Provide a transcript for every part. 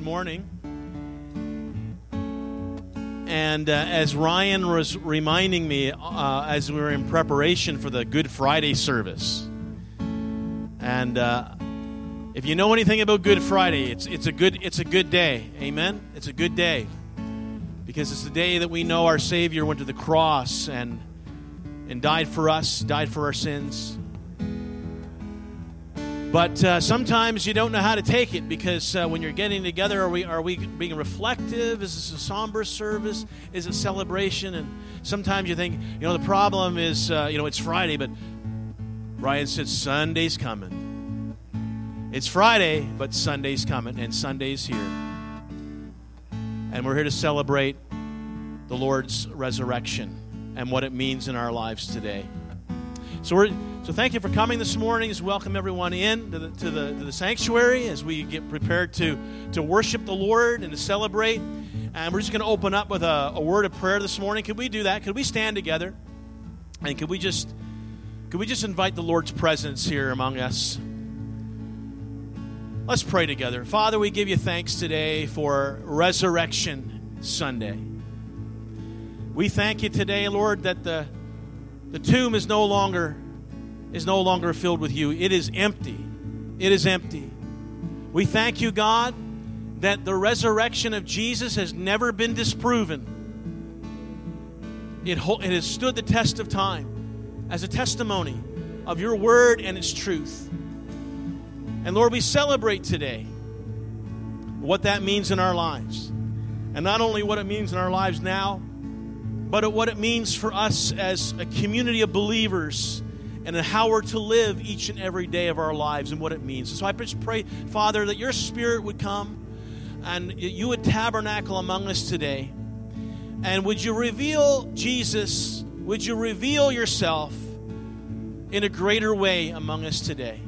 good morning. And uh, as Ryan was reminding me uh, as we were in preparation for the Good Friday service, and uh, if you know anything about Good Friday, it's, it's, a good, it's a good day. Amen? It's a good day. Because it's the day that we know our Savior went to the cross and, and died for us, died for our sins. But uh, sometimes you don't know how to take it because uh, when you're getting together, are we, are we being reflective? Is this a somber service? Is it celebration? And sometimes you think, you know, the problem is, uh, you know, it's Friday, but Ryan said Sunday's coming. It's Friday, but Sunday's coming, and Sunday's here. And we're here to celebrate the Lord's resurrection and what it means in our lives today. So we're so thank you for coming this morning. Just welcome everyone in to the, to the, to the sanctuary as we get prepared to, to worship the Lord and to celebrate. And we're just going to open up with a, a word of prayer this morning. Could we do that? Could we stand together? And could we just could we just invite the Lord's presence here among us? Let's pray together. Father, we give you thanks today for Resurrection Sunday. We thank you today, Lord, that the, the tomb is no longer is no longer filled with you. It is empty. It is empty. We thank you, God, that the resurrection of Jesus has never been disproven. It, it has stood the test of time as a testimony of your word and its truth. And Lord, we celebrate today what that means in our lives. And not only what it means in our lives now, but what it means for us as a community of believers and how we're to live each and every day of our lives and what it means. So I just pray, Father, that your spirit would come and you would tabernacle among us today. And would you reveal Jesus? Would you reveal yourself in a greater way among us today?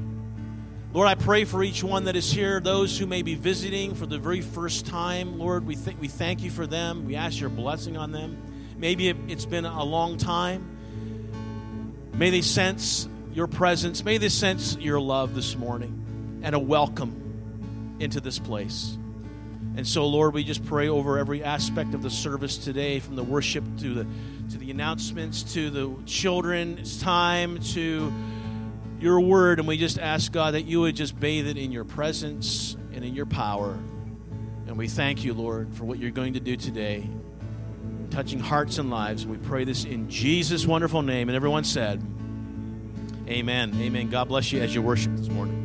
Lord, I pray for each one that is here, those who may be visiting for the very first time. Lord, we, th- we thank you for them. We ask your blessing on them. Maybe it's been a long time. May they sense your presence. May they sense your love this morning and a welcome into this place. And so, Lord, we just pray over every aspect of the service today, from the worship to the to the announcements to the children's time to your word, and we just ask God that you would just bathe it in your presence and in your power. And we thank you, Lord, for what you're going to do today touching hearts and lives. We pray this in Jesus' wonderful name. And everyone said, Amen. Amen. God bless you as you worship this morning.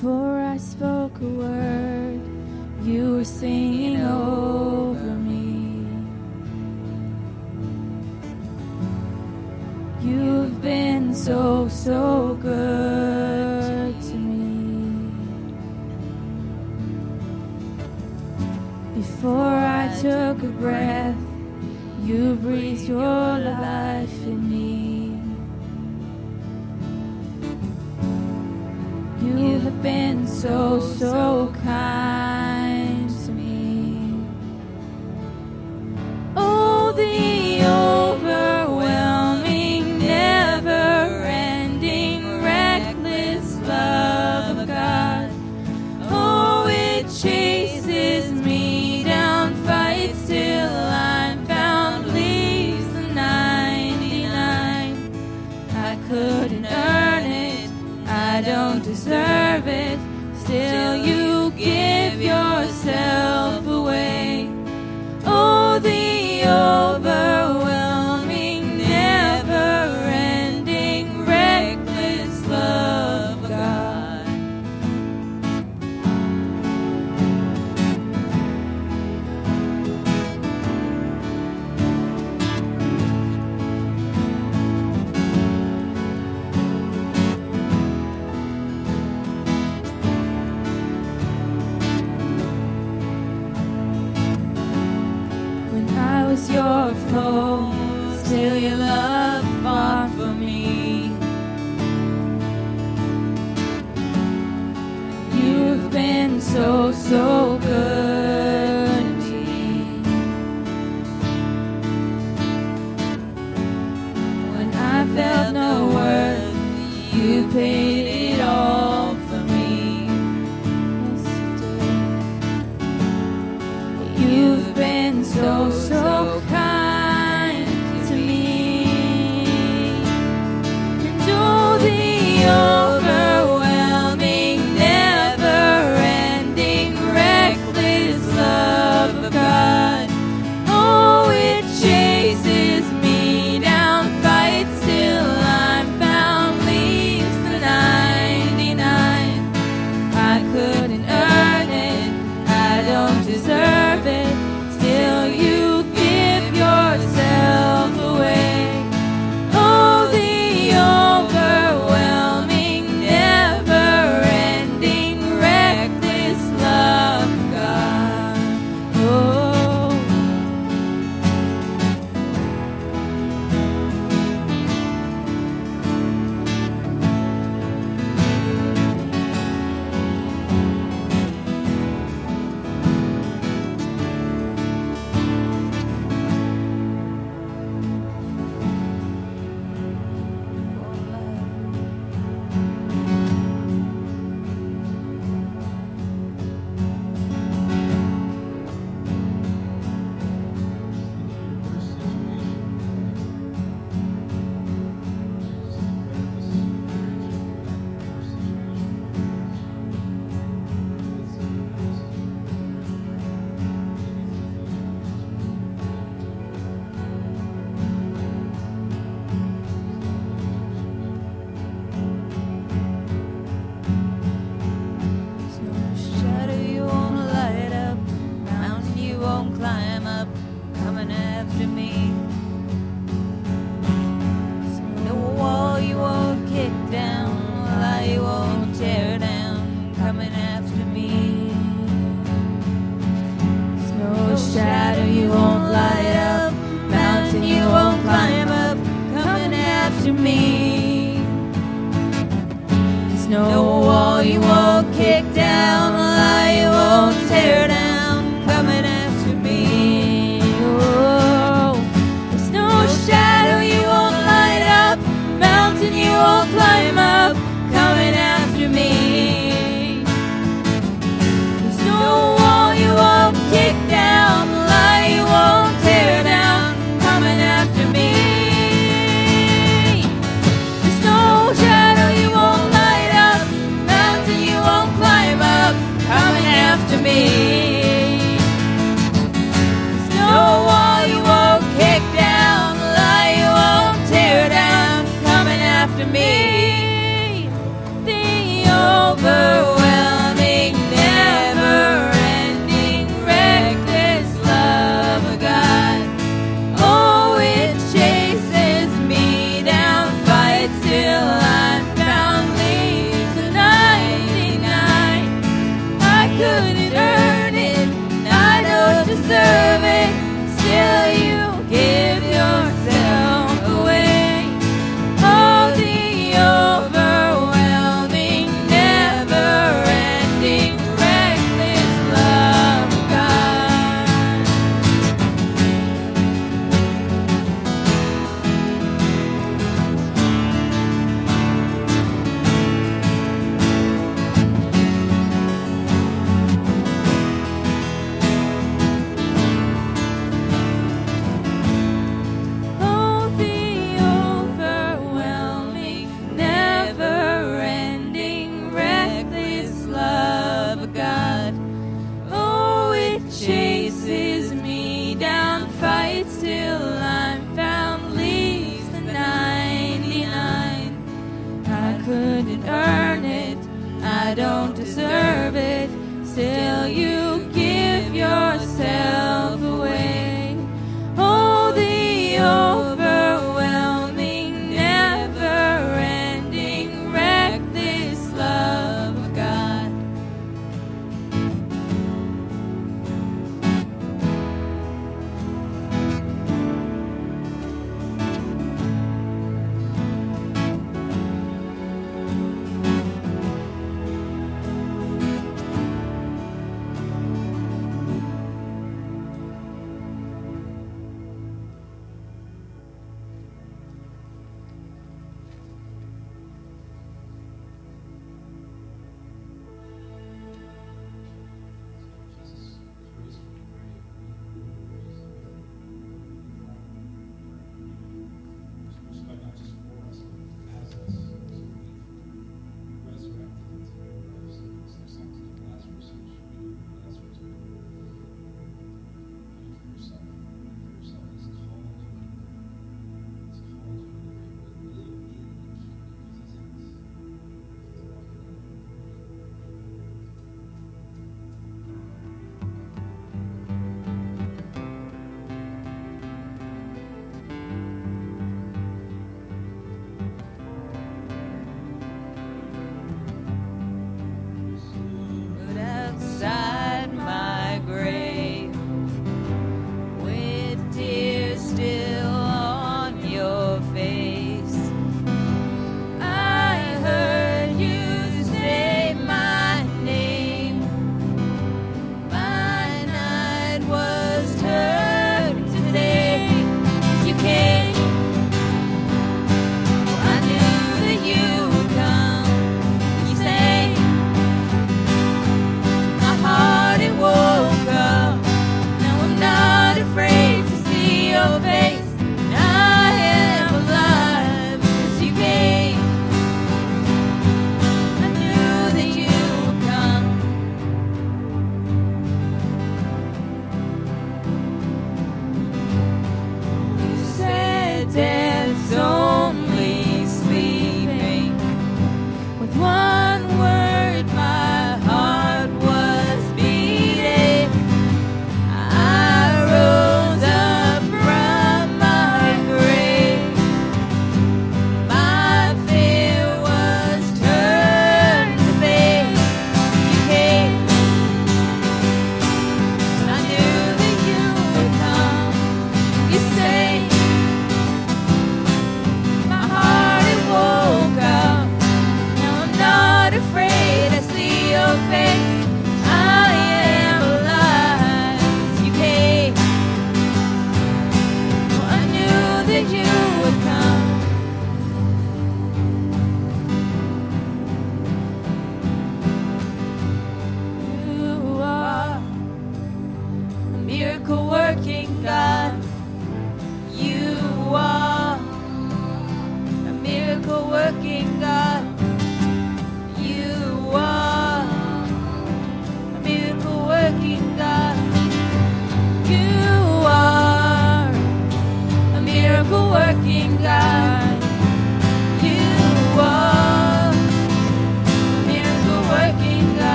Before I spoke a word, you were singing over me. You've been so, so good to me. Before I took a breath, you breathed your life. so, so felt no worth, you paid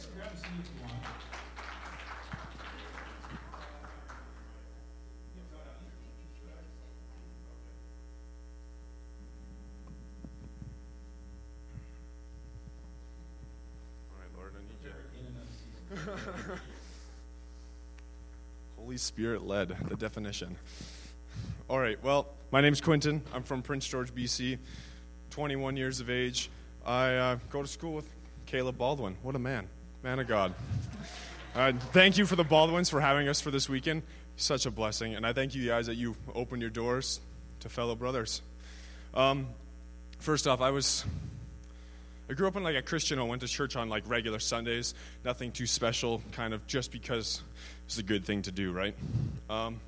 Welcome. Guys can grab a seat if you want. All right, Lord, I need you. In another seat. Holy Spirit led, the definition. All right, well, my name's Quentin. I'm from Prince George, BC, 21 years of age. I uh, go to school with Caleb Baldwin. What a man, man of God. Uh, thank you for the Baldwins for having us for this weekend. Such a blessing. And I thank you guys that you opened your doors to fellow brothers. Um, first off, I was I grew up in like a Christian home, went to church on like regular Sundays, nothing too special, kind of just because it's a good thing to do, right? Um,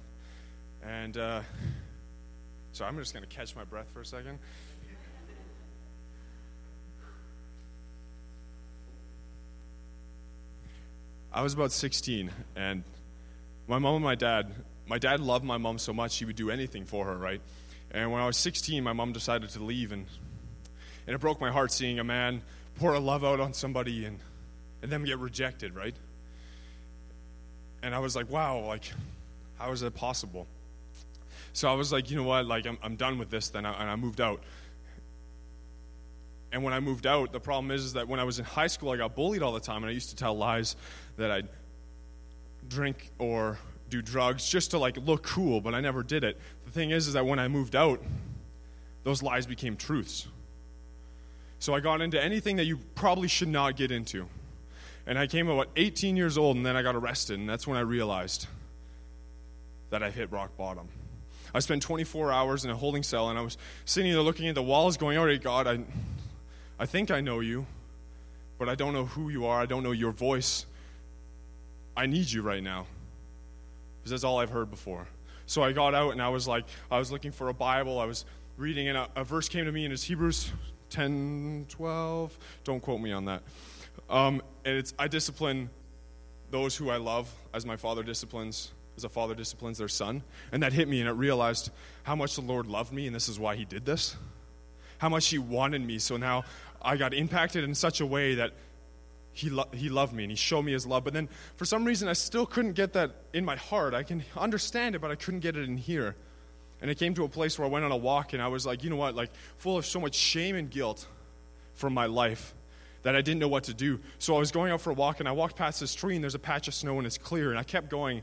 and uh, so I'm just going to catch my breath for a second. I was about 16, and my mom and my dad, my dad loved my mom so much he would do anything for her, right? And when I was 16, my mom decided to leave, and and it broke my heart seeing a man pour a love out on somebody and and them get rejected, right? And I was like, wow, like, how is that possible? So I was like, you know what, like, I'm, I'm done with this then, and I moved out. And when I moved out, the problem is, is that when I was in high school, I got bullied all the time, and I used to tell lies that I'd drink or do drugs just to like look cool, but I never did it. The thing is, is that when I moved out, those lies became truths. So I got into anything that you probably should not get into. And I came about 18 years old, and then I got arrested, and that's when I realized that I hit rock bottom. I spent 24 hours in a holding cell, and I was sitting there looking at the walls, going, oh, All right, God, I, I think I know you, but I don't know who you are. I don't know your voice. I need you right now. Because that's all I've heard before. So I got out, and I was like, I was looking for a Bible. I was reading, and a, a verse came to me, and it's Hebrews 10, 12. Don't quote me on that. Um, and it's, I discipline those who I love as my father disciplines, as a father disciplines their son. And that hit me, and it realized how much the Lord loved me, and this is why He did this. How much He wanted me. So now I got impacted in such a way that he, lo- he loved me and he showed me his love. But then for some reason, I still couldn't get that in my heart. I can understand it, but I couldn't get it in here. And it came to a place where I went on a walk and I was like, you know what, like full of so much shame and guilt from my life that I didn't know what to do. So I was going out for a walk and I walked past this tree and there's a patch of snow and it's clear and I kept going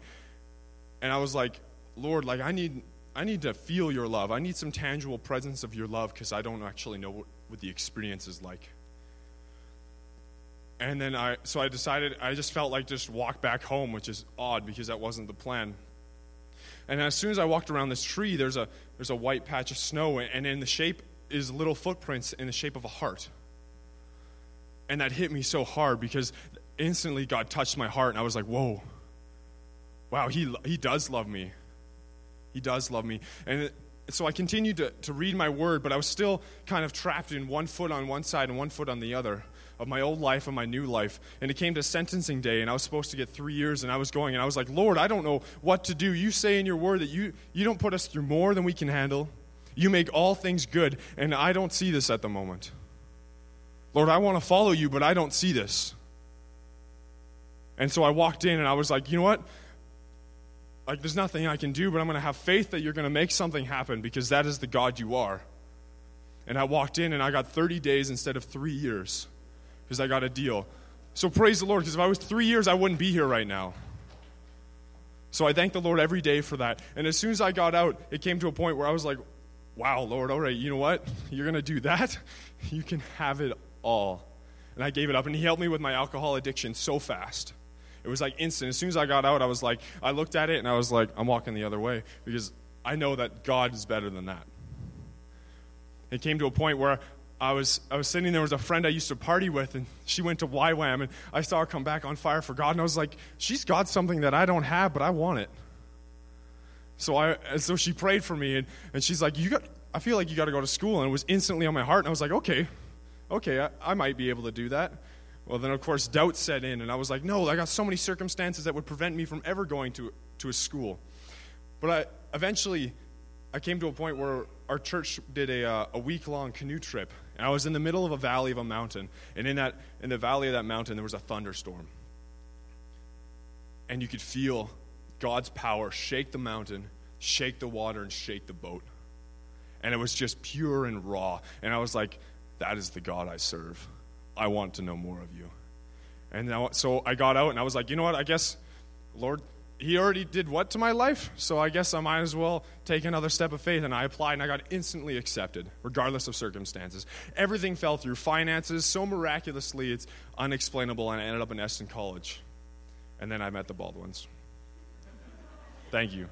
and I was like, Lord, like I need I need to feel your love. I need some tangible presence of your love because I don't actually know what, what the experience is like. And then I so I decided I just felt like just walk back home, which is odd because that wasn't the plan. And as soon as I walked around this tree, there's a there's a white patch of snow and in the shape is little footprints in the shape of a heart. And that hit me so hard because instantly God touched my heart and I was like, "Whoa. Wow, he he does love me." He does love me. And so I continued to, to read my word, but I was still kind of trapped in one foot on one side and one foot on the other of my old life and my new life. And it came to sentencing day, and I was supposed to get three years, and I was going, and I was like, Lord, I don't know what to do. You say in your word that you, you don't put us through more than we can handle. You make all things good, and I don't see this at the moment. Lord, I want to follow you, but I don't see this. And so I walked in, and I was like, you know what? Like there's nothing I can do, but I'm going to have faith that you're going to make something happen because that is the God you are. And I walked in and I got 30 days instead of three years because I got a deal. So praise the Lord because if I was three years, I wouldn't be here right now. So I thank the Lord every day for that. And as soon as I got out, it came to a point where I was like, wow, Lord, all right, you know what? You're going to do that? You can have it all. And I gave it up. And He helped me with my alcohol addiction so fast. It was like instant. As soon as I got out, I was like, I looked at it and I was like, I'm walking the other way because I know that God is better than that. It came to a point where I was, I was sitting there was a friend I used to party with, and she went to YWAM, and I saw her come back on fire for God, and I was like, she's got something that I don't have, but I want it. So I, so she prayed for me, and, and she's like, you got, I feel like you got to go to school, and it was instantly on my heart, and I was like, okay, okay, I, I might be able to do that. Well, then, of course, doubt set in, and I was like, no, I got so many circumstances that would prevent me from ever going to, to a school. But I, eventually, I came to a point where our church did a, uh, a week long canoe trip, and I was in the middle of a valley of a mountain, and in, that, in the valley of that mountain, there was a thunderstorm. And you could feel God's power shake the mountain, shake the water, and shake the boat. And it was just pure and raw. And I was like, that is the God I serve. I want to know more of you. And so I got out and I was like, you know what? I guess, Lord, He already did what to my life? So I guess I might as well take another step of faith. And I applied and I got instantly accepted, regardless of circumstances. Everything fell through. Finances, so miraculously, it's unexplainable. And I ended up in Eston College. And then I met the Baldwins. Thank you.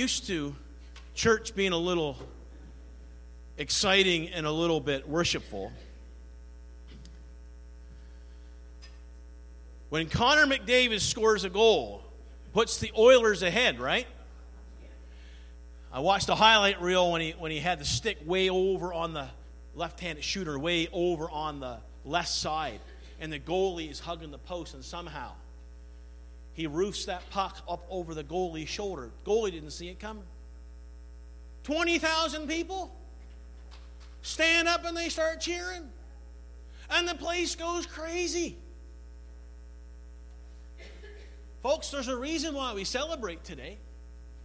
used to church being a little exciting and a little bit worshipful. When Connor McDavid scores a goal, puts the Oilers ahead, right? I watched a highlight reel when he when he had the stick way over on the left-handed shooter, way over on the left side, and the goalie is hugging the post, and somehow he roofs that puck up over the goalie's shoulder. Goalie didn't see it coming. Twenty thousand people stand up and they start cheering, and the place goes crazy. Folks, there's a reason why we celebrate today.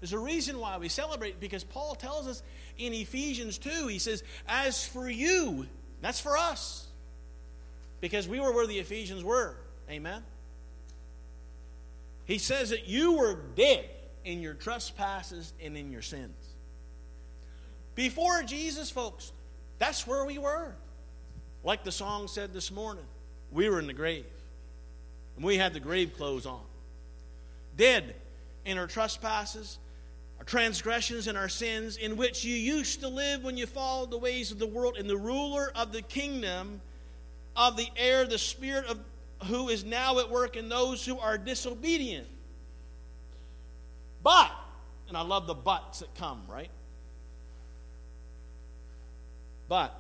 There's a reason why we celebrate because Paul tells us in Ephesians 2, he says, As for you, that's for us, because we were where the Ephesians were. Amen? He says that you were dead in your trespasses and in your sins. Before Jesus, folks, that's where we were. Like the song said this morning, we were in the grave. And we had the grave clothes on. Dead in our trespasses, our transgressions, and our sins, in which you used to live when you followed the ways of the world, and the ruler of the kingdom of the air, the spirit of who is now at work in those who are disobedient. But, and I love the buts that come, right? But,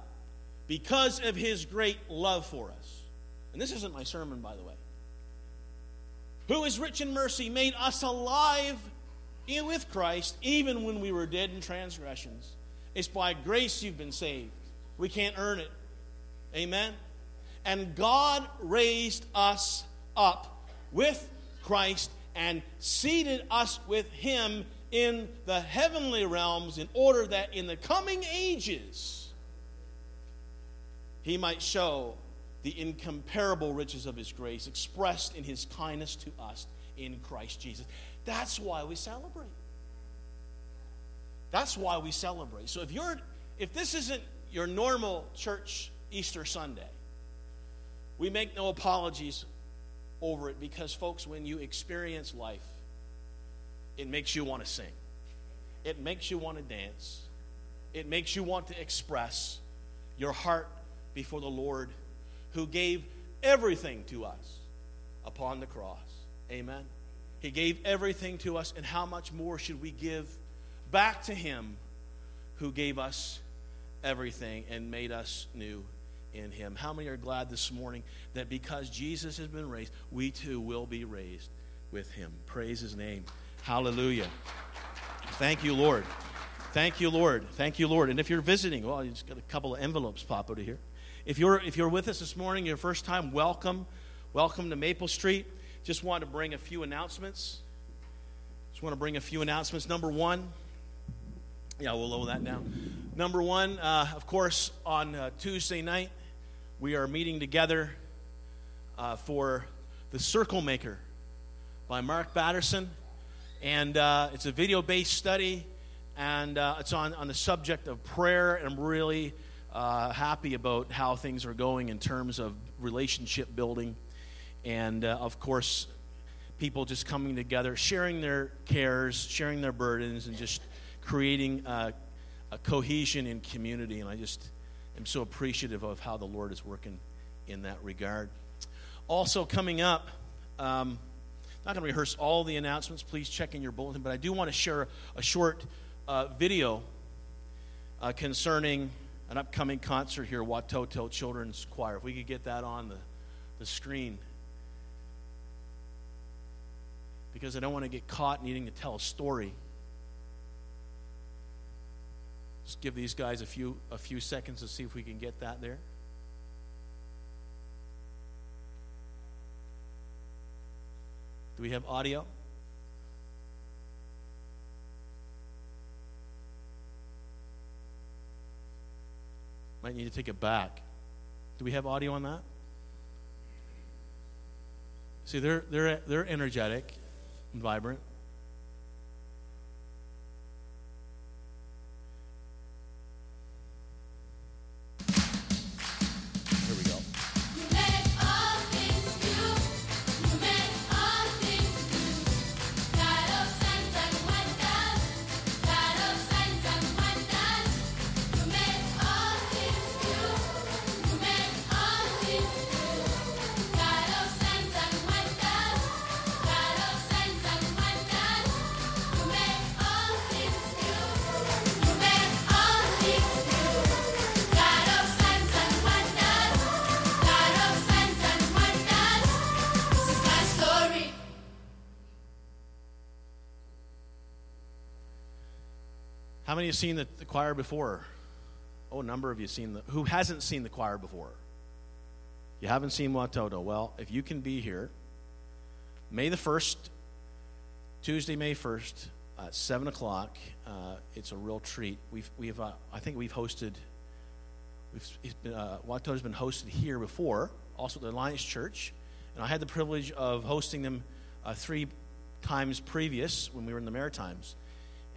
because of his great love for us, and this isn't my sermon, by the way, who is rich in mercy, made us alive in with Christ, even when we were dead in transgressions. It's by grace you've been saved. We can't earn it. Amen? And God raised us up with Christ and seated us with Him in the heavenly realms in order that in the coming ages He might show the incomparable riches of His grace expressed in His kindness to us in Christ Jesus. That's why we celebrate. That's why we celebrate. So if you're if this isn't your normal church Easter Sunday, we make no apologies over it because folks when you experience life, it makes you want to sing. It makes you want to dance. It makes you want to express your heart before the Lord who gave everything to us upon the cross. Amen. He gave everything to us, and how much more should we give back to Him who gave us everything and made us new in Him? How many are glad this morning that because Jesus has been raised, we too will be raised with Him? Praise His name. Hallelujah. Thank you, Lord. Thank you, Lord. Thank you, Lord. And if you're visiting, well, you just got a couple of envelopes pop out of here. If you're if you're with us this morning, your first time, welcome. Welcome to Maple Street. Just want to bring a few announcements. Just want to bring a few announcements. Number one, yeah, we'll lower that down. Number one, uh, of course, on uh, Tuesday night, we are meeting together uh, for The Circle Maker by Mark Batterson. And uh, it's a video based study, and uh, it's on, on the subject of prayer. And I'm really uh, happy about how things are going in terms of relationship building and uh, of course, people just coming together, sharing their cares, sharing their burdens, and just creating uh, a cohesion in community. And I just am so appreciative of how the Lord is working in that regard. Also, coming up, um, not going to rehearse all the announcements. Please check in your bulletin, but I do want to share a short uh, video uh, concerning an upcoming concert here, Watoto Children's Choir. If we could get that on the, the screen because I don't want to get caught needing to tell a story. Just give these guys a few a few seconds to see if we can get that there. Do we have audio? Might need to take it back. Do we have audio on that? See, they're they're they're energetic and vibrant. How many have seen the, the choir before? Oh, a number of you seen the. Who hasn't seen the choir before? You haven't seen Watoto. Well, if you can be here, May the 1st, Tuesday, May 1st, at 7 o'clock, uh, it's a real treat. We've, we've uh, I think we've hosted, we've, uh, Watoto's been hosted here before, also at the Alliance Church. And I had the privilege of hosting them uh, three times previous when we were in the Maritimes.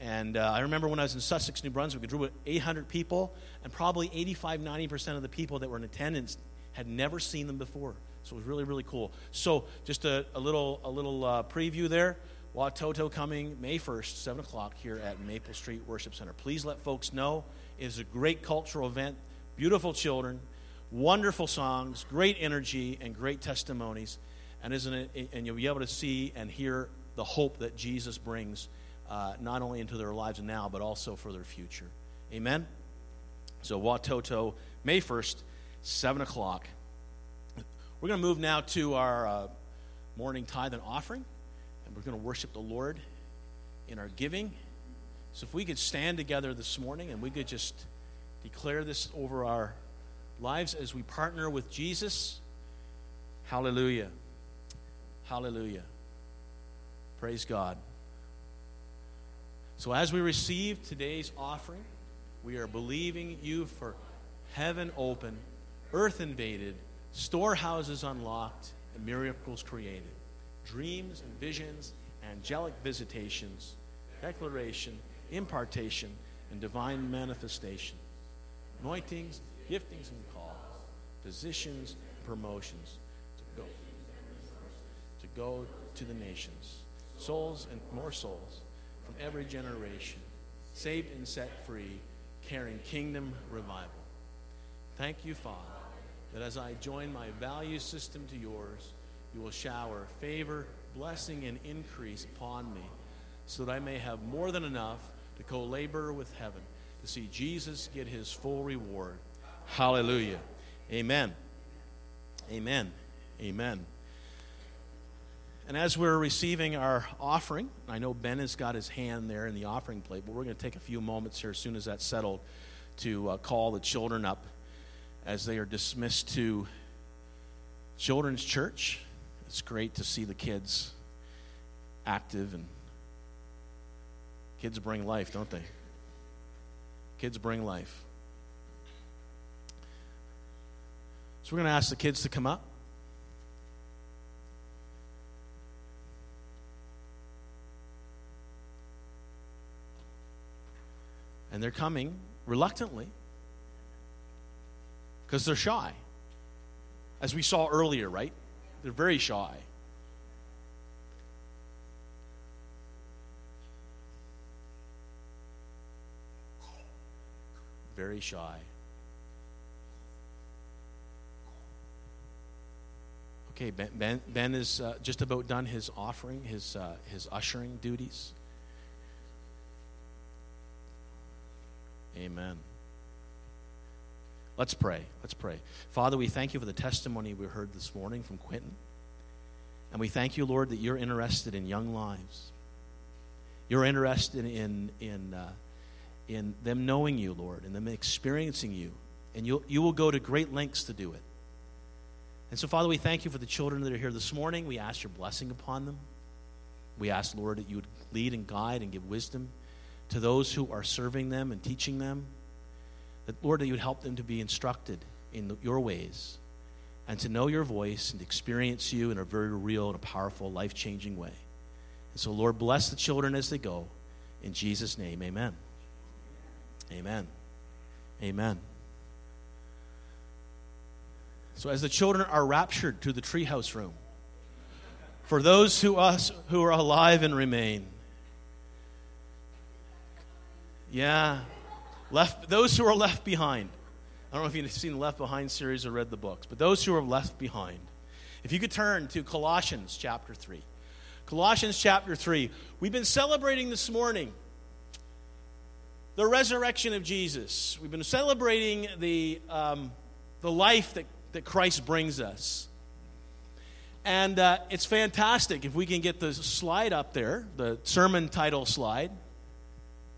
And uh, I remember when I was in Sussex, New Brunswick, we drew about 800 people, and probably 85, 90% of the people that were in attendance had never seen them before. So it was really, really cool. So just a, a little, a little uh, preview there. Watoto coming May 1st, 7 o'clock here at Maple Street Worship Center. Please let folks know. It is a great cultural event, beautiful children, wonderful songs, great energy, and great testimonies. And isn't it? And you'll be able to see and hear the hope that Jesus brings, uh, not only into their lives now, but also for their future. Amen. So Watoto, May first, seven o'clock. We're going to move now to our uh, morning tithe and offering, and we're going to worship the Lord in our giving. So if we could stand together this morning and we could just declare this over our lives as we partner with Jesus. Hallelujah. Hallelujah. Praise God. So, as we receive today's offering, we are believing you for heaven open, earth invaded, storehouses unlocked, and miracles created, dreams and visions, angelic visitations, declaration, impartation, and divine manifestation, anointings, giftings, and calls, positions, promotions to go to go to the nations, souls and more souls from every generation, saved and set free, carrying kingdom revival. Thank you, Father, that as I join my value system to yours, you will shower favor, blessing, and increase upon me, so that I may have more than enough to co labor with heaven to see Jesus get his full reward. Hallelujah. Amen. Amen. Amen. And as we're receiving our offering, I know Ben has got his hand there in the offering plate, but we're going to take a few moments here as soon as that's settled to uh, call the children up as they are dismissed to Children's Church. It's great to see the kids active, and kids bring life, don't they? Kids bring life. So we're going to ask the kids to come up. And they're coming reluctantly because they're shy. As we saw earlier, right? They're very shy. Very shy. Okay, Ben, ben, ben is uh, just about done his offering, his, uh, his ushering duties. Amen. Let's pray. Let's pray. Father, we thank you for the testimony we heard this morning from Quentin. And we thank you, Lord, that you're interested in young lives. You're interested in, in, uh, in them knowing you, Lord, and them experiencing you. And you you will go to great lengths to do it. And so, Father, we thank you for the children that are here this morning. We ask your blessing upon them. We ask, Lord, that you would lead and guide and give wisdom to those who are serving them and teaching them. That, Lord, that you would help them to be instructed in your ways and to know your voice and experience you in a very real and a powerful, life changing way. And so, Lord, bless the children as they go. In Jesus' name, amen. Amen. Amen. So, as the children are raptured to the treehouse room, for those who us who are alive and remain, yeah, left those who are left behind. I don't know if you've seen the Left Behind series or read the books, but those who are left behind. If you could turn to Colossians chapter 3. Colossians chapter 3. We've been celebrating this morning the resurrection of Jesus. We've been celebrating the, um, the life that, that Christ brings us. And uh, it's fantastic if we can get the slide up there, the sermon title slide.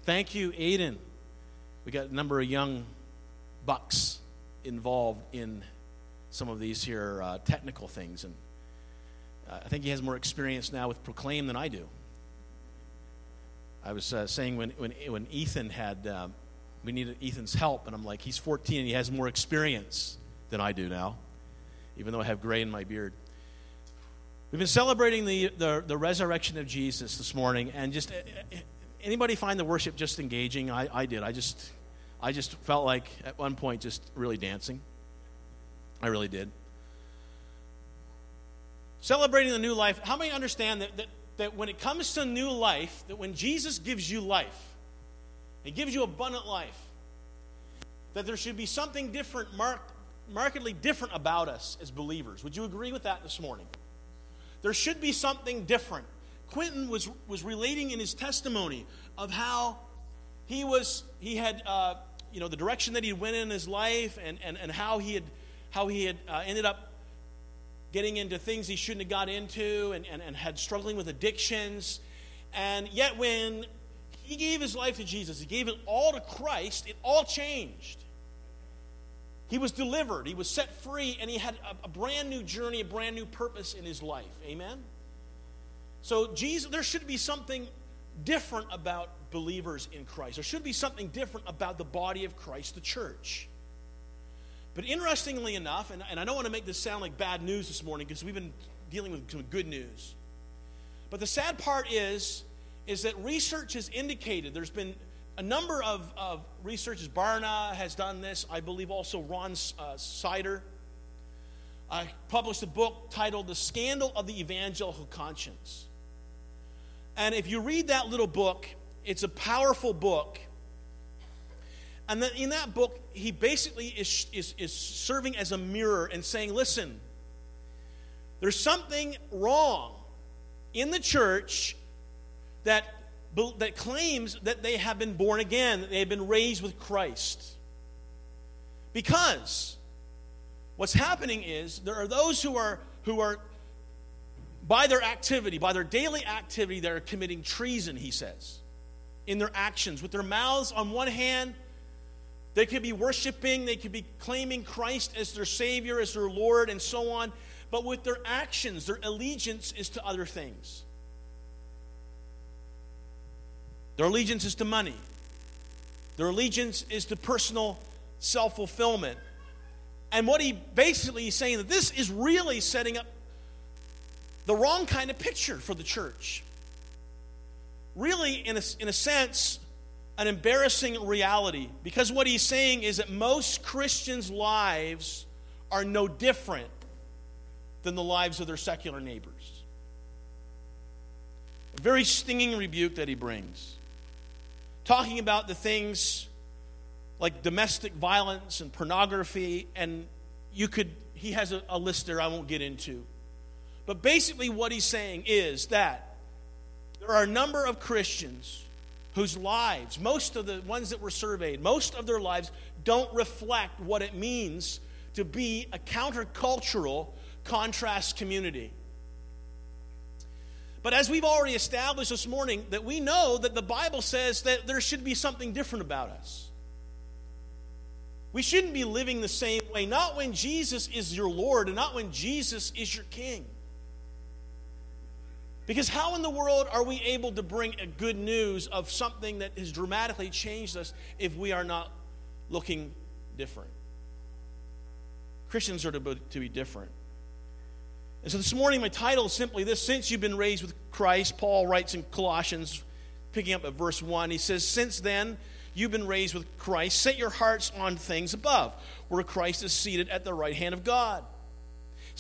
Thank you, Aiden. we got a number of young bucks involved in some of these here uh, technical things, and uh, I think he has more experience now with Proclaim than I do. I was uh, saying when, when, when Ethan had, um, we needed Ethan's help, and I'm like, he's 14 and he has more experience than I do now, even though I have gray in my beard. We've been celebrating the, the, the resurrection of Jesus this morning, and just uh, uh, anybody find the worship just engaging? I, I did. I just, I just felt like at one point just really dancing. I really did. Celebrating the new life. How many understand that, that, that when it comes to new life, that when Jesus gives you life, He gives you abundant life, that there should be something different, marked, markedly different about us as believers. Would you agree with that this morning? There should be something different. Quentin was, was relating in his testimony of how he was he had uh, you know the direction that he went in his life and, and, and how he had how he had uh, ended up getting into things he shouldn't have got into and, and, and had struggling with addictions. And yet when he gave his life to jesus he gave it all to christ it all changed. He was delivered he was set free and he had a, a brand new journey a brand new purpose in his life. Amen so Jesus, there should be something different about believers in Christ. There should be something different about the body of Christ, the church. But interestingly enough, and, and I don't want to make this sound like bad news this morning because we've been dealing with some good news. But the sad part is, is that research has indicated there's been a number of, of researches. Barna has done this. I believe also Ron uh, Sider uh, published a book titled The Scandal of the Evangelical Conscience. And if you read that little book, it's a powerful book. And then in that book, he basically is, is, is serving as a mirror and saying, listen, there's something wrong in the church that, that claims that they have been born again, that they have been raised with Christ. Because what's happening is there are those who are, who are by their activity, by their daily activity, they're committing treason, he says, in their actions. With their mouths, on one hand, they could be worshiping, they could be claiming Christ as their Savior, as their Lord, and so on. But with their actions, their allegiance is to other things. Their allegiance is to money, their allegiance is to personal self fulfillment. And what he basically is saying that this is really setting up the wrong kind of picture for the church. Really, in a, in a sense, an embarrassing reality because what he's saying is that most Christians' lives are no different than the lives of their secular neighbors. A very stinging rebuke that he brings. Talking about the things like domestic violence and pornography, and you could, he has a, a list there I won't get into. But basically, what he's saying is that there are a number of Christians whose lives, most of the ones that were surveyed, most of their lives don't reflect what it means to be a countercultural contrast community. But as we've already established this morning, that we know that the Bible says that there should be something different about us. We shouldn't be living the same way, not when Jesus is your Lord and not when Jesus is your King. Because how in the world are we able to bring a good news of something that has dramatically changed us if we are not looking different? Christians are to be, to be different. And so this morning, my title is simply this Since you've been raised with Christ, Paul writes in Colossians, picking up at verse 1, he says, Since then you've been raised with Christ, set your hearts on things above, where Christ is seated at the right hand of God.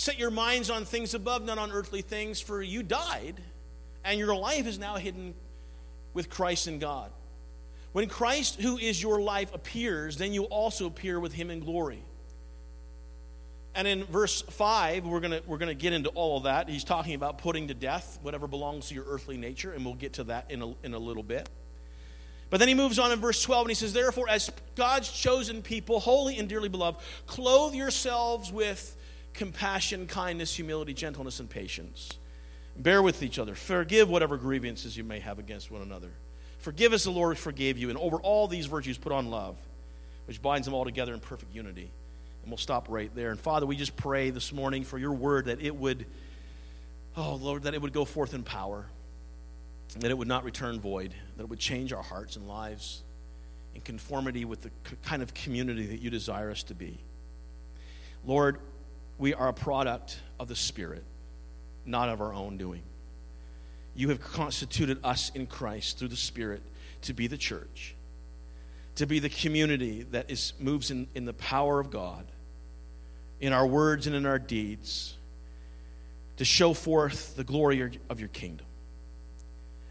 Set your minds on things above, not on earthly things, for you died, and your life is now hidden with Christ in God. When Christ, who is your life, appears, then you also appear with him in glory. And in verse 5, we're going we're gonna get into all of that. He's talking about putting to death whatever belongs to your earthly nature, and we'll get to that in a, in a little bit. But then he moves on in verse 12, and he says, Therefore, as God's chosen people, holy and dearly beloved, clothe yourselves with compassion, kindness, humility, gentleness, and patience. Bear with each other. Forgive whatever grievances you may have against one another. Forgive as the Lord forgave you. And over all these virtues, put on love, which binds them all together in perfect unity. And we'll stop right there. And Father, we just pray this morning for your word that it would, oh Lord, that it would go forth in power, that it would not return void, that it would change our hearts and lives in conformity with the kind of community that you desire us to be. Lord, we are a product of the Spirit, not of our own doing. You have constituted us in Christ through the Spirit to be the church, to be the community that is, moves in, in the power of God, in our words and in our deeds, to show forth the glory of your kingdom.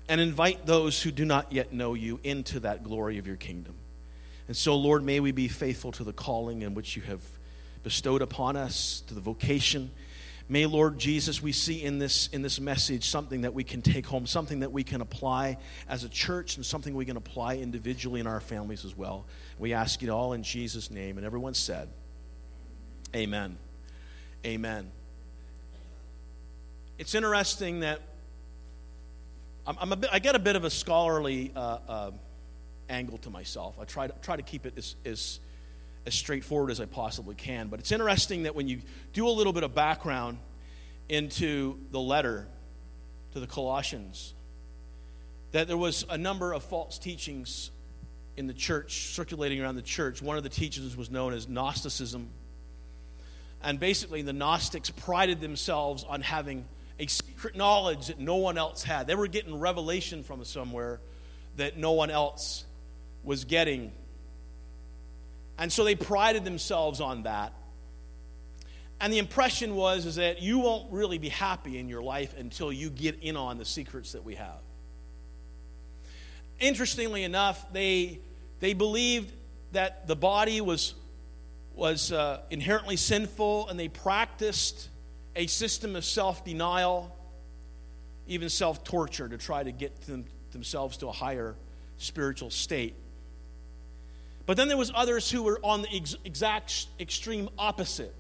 And invite those who do not yet know you into that glory of your kingdom. And so, Lord, may we be faithful to the calling in which you have bestowed upon us, to the vocation. May, Lord Jesus, we see in this, in this message something that we can take home, something that we can apply as a church, and something we can apply individually in our families as well. We ask it all in Jesus' name. And everyone said, Amen. Amen. It's interesting that I'm, a bit, I get a bit of a scholarly uh, uh, angle to myself. I try to, try to keep it as, as, as straightforward as I possibly can. But it's interesting that when you do a little bit of background into the letter to the Colossians, that there was a number of false teachings in the church, circulating around the church. One of the teachings was known as Gnosticism. And basically, the Gnostics prided themselves on having a secret knowledge that no one else had. They were getting revelation from somewhere that no one else was getting. And so they prided themselves on that. And the impression was is that you won't really be happy in your life until you get in on the secrets that we have. Interestingly enough, they, they believed that the body was, was uh, inherently sinful and they practiced a system of self denial, even self torture, to try to get them, themselves to a higher spiritual state. But then there was others who were on the ex- exact extreme opposite.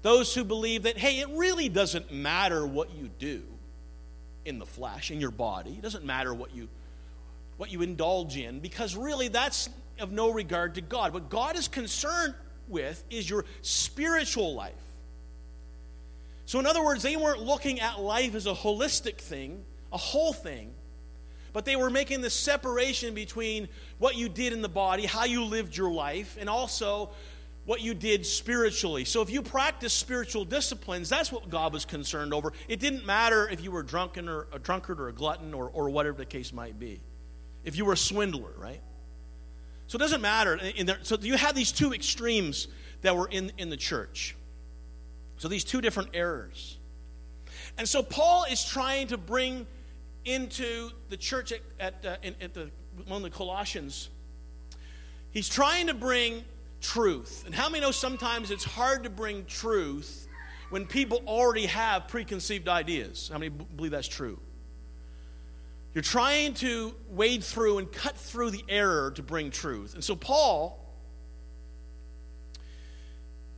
Those who believe that, hey, it really doesn't matter what you do in the flesh, in your body. It doesn't matter what you what you indulge in, because really that's of no regard to God. What God is concerned with is your spiritual life. So, in other words, they weren't looking at life as a holistic thing, a whole thing, but they were making the separation between what you did in the body, how you lived your life, and also what you did spiritually. So, if you practice spiritual disciplines, that's what God was concerned over. It didn't matter if you were drunken or a drunkard or a glutton or, or whatever the case might be. If you were a swindler, right? So, it doesn't matter. There, so, you had these two extremes that were in, in the church. So these two different errors. And so Paul is trying to bring into the church at, at, uh, in, at the, of the Colossians, he's trying to bring truth. And how many know sometimes it's hard to bring truth when people already have preconceived ideas? How many believe that's true? You're trying to wade through and cut through the error to bring truth. And so Paul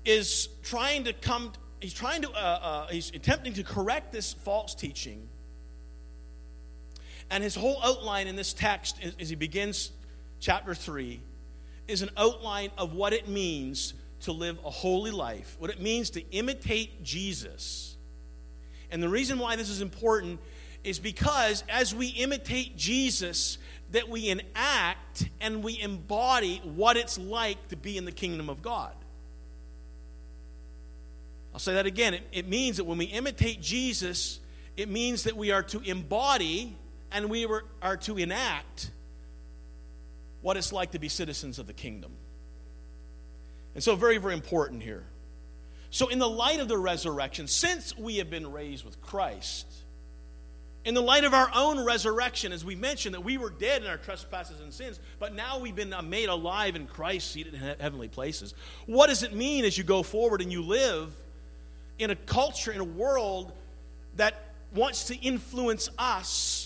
is trying to come he's trying to uh, uh, he's attempting to correct this false teaching and his whole outline in this text as, he begins chapter 3 is an outline of what it means to live a holy life what it means to imitate jesus and the reason why this is important is because as we imitate jesus that we enact and we embody what it's like to be in the kingdom of god I'll say that again. It, it, means that when we imitate Jesus, it means that we are to embody and we were, are to enact what it's like to be citizens of the kingdom. And so, very, very important here. So, in the light of the resurrection, since we have been raised with Christ, in the light of our own resurrection, as we mentioned, that we were dead in our trespasses and sins, but now we've been uh, made alive in Christ, seated in heavenly places. What does it mean as you go forward and you live in a culture, in a world that wants to influence us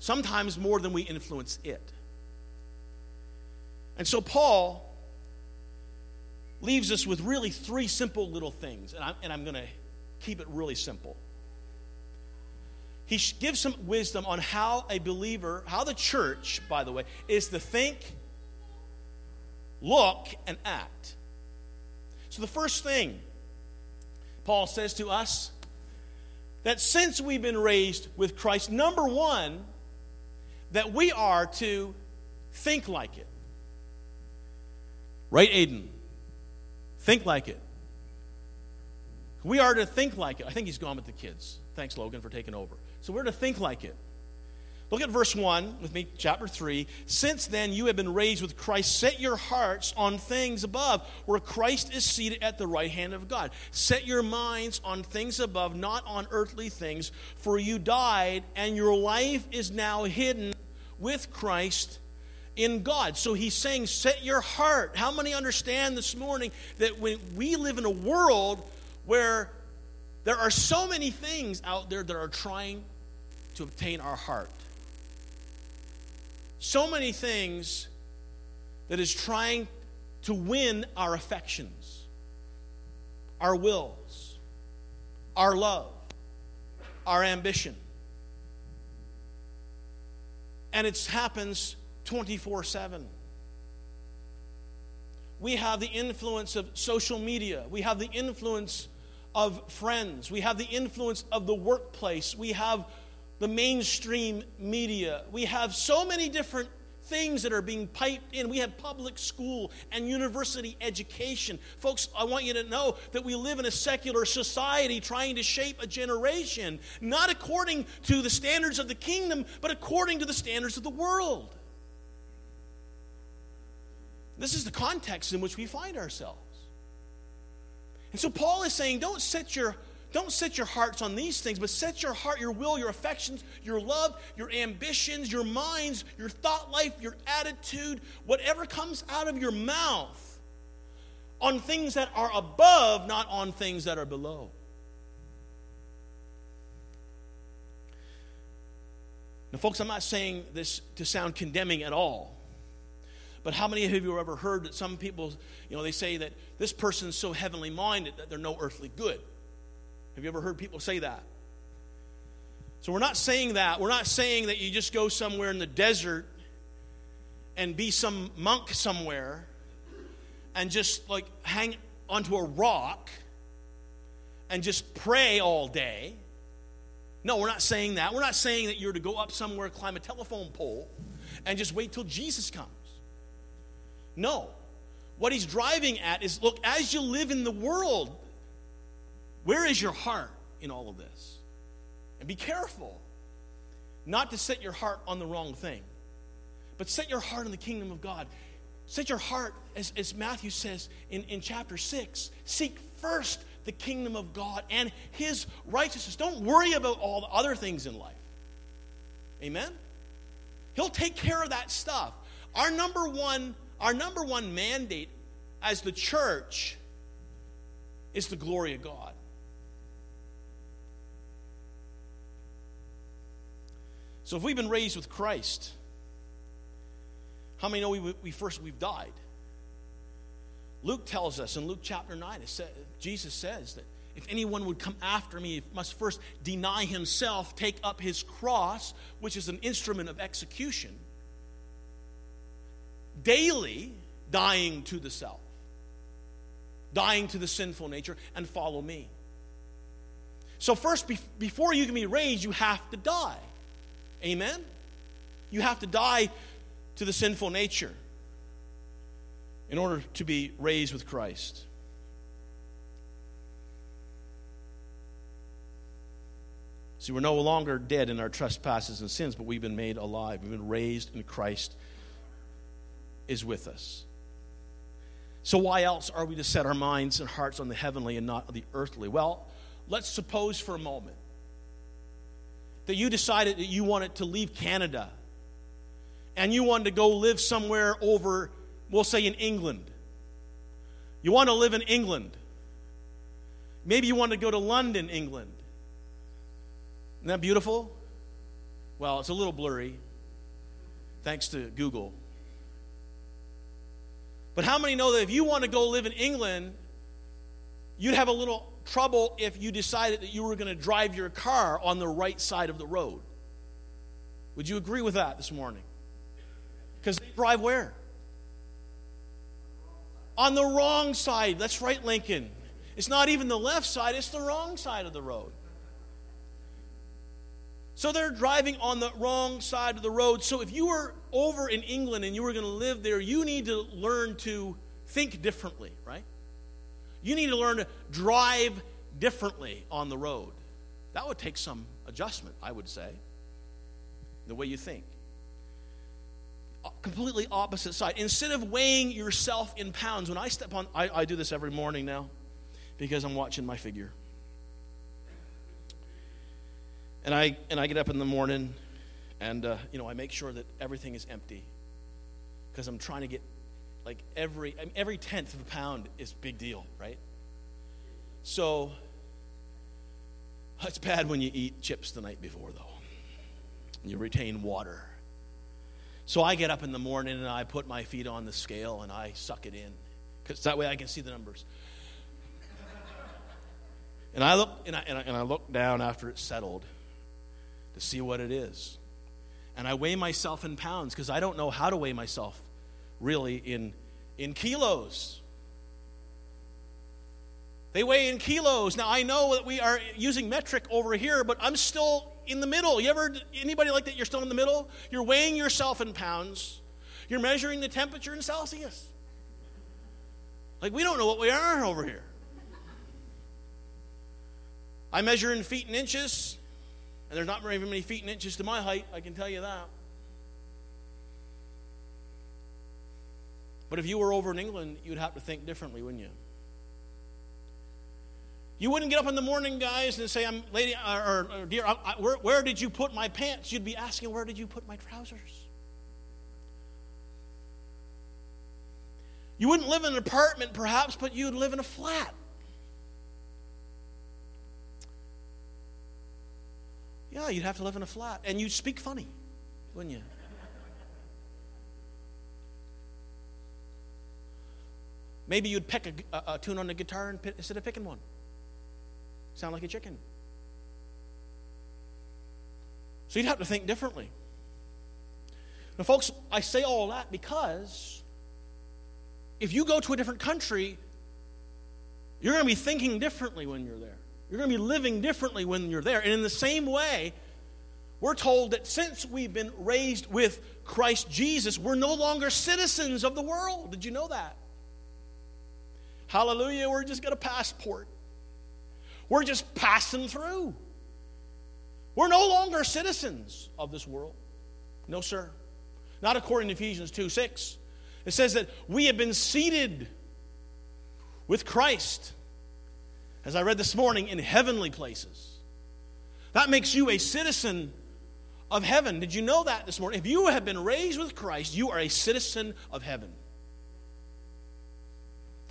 sometimes more than we influence it. And so Paul leaves us with really three simple little things, and I'm, and I'm going to keep it really simple. he gives some wisdom on how a believer, how the church, by the way, is to think, look, and act. So the first thing Paul says to us that since we've been raised with Christ, number one, that we are to think like it. Right, Aiden? Think like it. We are to think like it. I think he's gone with the kids. Thanks, Logan, for taking over. So we're to think like it. Look at verse 1 with me, chapter 3. Since then you have been raised with Christ, set your hearts on things above, where Christ is seated at the right hand of God. Set your minds on things above, not on earthly things, for you died, and your life is now hidden with Christ in God. So he's saying, set your heart. How many understand this morning that when we live in a world where there are so many things out there that are trying to obtain our heart? So many things that is trying to win our affections, our wills, our love, our ambition. And it happens 24 7. We have the influence of social media. We have the influence of friends. We have the influence of the workplace. We have the mainstream media. We have so many different things that are being piped in. We have public school and university education. Folks, I want you to know that we live in a secular society trying to shape a generation, not according to the standards of the kingdom, but according to the standards of the world. This is the context in which we find ourselves. And so Paul is saying, don't set your don't set your hearts on these things, but set your heart, your will, your affections, your love, your ambitions, your minds, your thought life, your attitude, whatever comes out of your mouth on things that are above, not on things that are below. Now, folks, I'm not saying this to sound condemning at all. But how many of you have ever heard that some people, you know, they say that this person's so heavenly minded that they're no earthly good? Have you ever heard people say that? So we're not saying that. We're not saying that you just go somewhere in the desert and be some monk somewhere and just like hang onto a rock and just pray all day. No, we're not saying that. We're not saying that you're to go up somewhere, climb a telephone pole, and just wait till Jesus comes. No. What he's driving at is look, as you live in the world, where is your heart in all of this? And be careful not to set your heart on the wrong thing, but set your heart on the kingdom of God. Set your heart, as, as Matthew says in, in chapter 6, seek first the kingdom of God and his righteousness. Don't worry about all the other things in life. Amen? He'll take care of that stuff. Our number one, our number one mandate as the church is the glory of God. So if we've been raised with Christ, how many know we, we first we've died? Luke tells us in Luke chapter 9, it says, Jesus says that if anyone would come after me, he must first deny himself, take up his cross, which is an instrument of execution, daily dying to the self, dying to the sinful nature, and follow me. So, first, be- before you can be raised, you have to die. Amen? You have to die to the sinful nature in order to be raised with Christ. See, we're no longer dead in our trespasses and sins, but we've been made alive. We've been raised, and Christ is with us. So, why else are we to set our minds and hearts on the heavenly and not the earthly? Well, let's suppose for a moment that you decided that you wanted to leave Canada and you wanted to go live somewhere over, we'll say in England. You want to live in England. Maybe you want to go to London, England. Isn't that beautiful? Well, it's a little blurry, thanks to Google. But how many know that if you want to go live in England, you'd have a little trouble if you decided that you were going to drive your car on the right side of the road. Would you agree with that this morning? Because they drive where? On the wrong side. That's right, Lincoln. It's not even the left side, it's the wrong side of the road. So they're driving on the wrong side of the road. So if you were over in England and you were going to live there, you need to learn to think differently, right? You need to learn to drive differently on the road. That would take some adjustment, I would say, the way you think. Completely opposite side. Instead of weighing yourself in pounds, when I step on, I, I do this every morning now because I'm watching my figure. And I, and I get up in the morning and, uh, you know, I make sure that everything is empty because I'm trying to get, like, every, every tenth of a pound is big deal, right? So, it's bad when you eat chips the night before, though. You retain water. So I get up in the morning and I put my feet on the scale and I suck it in because that way I can see the numbers. And I look and I, and I, and I look down after it's settled to see what it is. And I weigh myself in pounds because I don't know how to weigh myself really in, in kilos. They weigh in kilos. Now I know that we are using metric over here, but I'm still in the middle. You ever anybody like that? You're still in the middle. You're weighing yourself in pounds. You're measuring the temperature in Celsius. Like we don't know what we are over here. I measure in feet and inches, and there's not very many feet and inches to my height. I can tell you that. But if you were over in England, you'd have to think differently, wouldn't you? You wouldn't get up in the morning, guys, and say, "I'm lady or, or, dear, I, I, where, where did you put my pants?" You'd be asking, "Where did you put my trousers?" You wouldn't live in an apartment, perhaps, but you'd live in a flat. Yeah, you'd have to live in a flat, and you'd speak funny, wouldn't you? Maybe you'd pick a, a, a tune on the guitar and pi- instead of picking one. Sound like a chicken. So you'd have to think differently. Now, folks, I say all that because if you go to a different country, you're going to be thinking differently when you're there. You're going to be living differently when you're there. And in the same way, we're told that since we've been raised with Christ Jesus, we're no longer citizens of the world. Did you know that? Hallelujah, we're just got a passport. We're just passing through. We're no longer citizens of this world. No, sir. Not according to Ephesians 2 6. It says that we have been seated with Christ, as I read this morning, in heavenly places. That makes you a citizen of heaven. Did you know that this morning? If you have been raised with Christ, you are a citizen of heaven.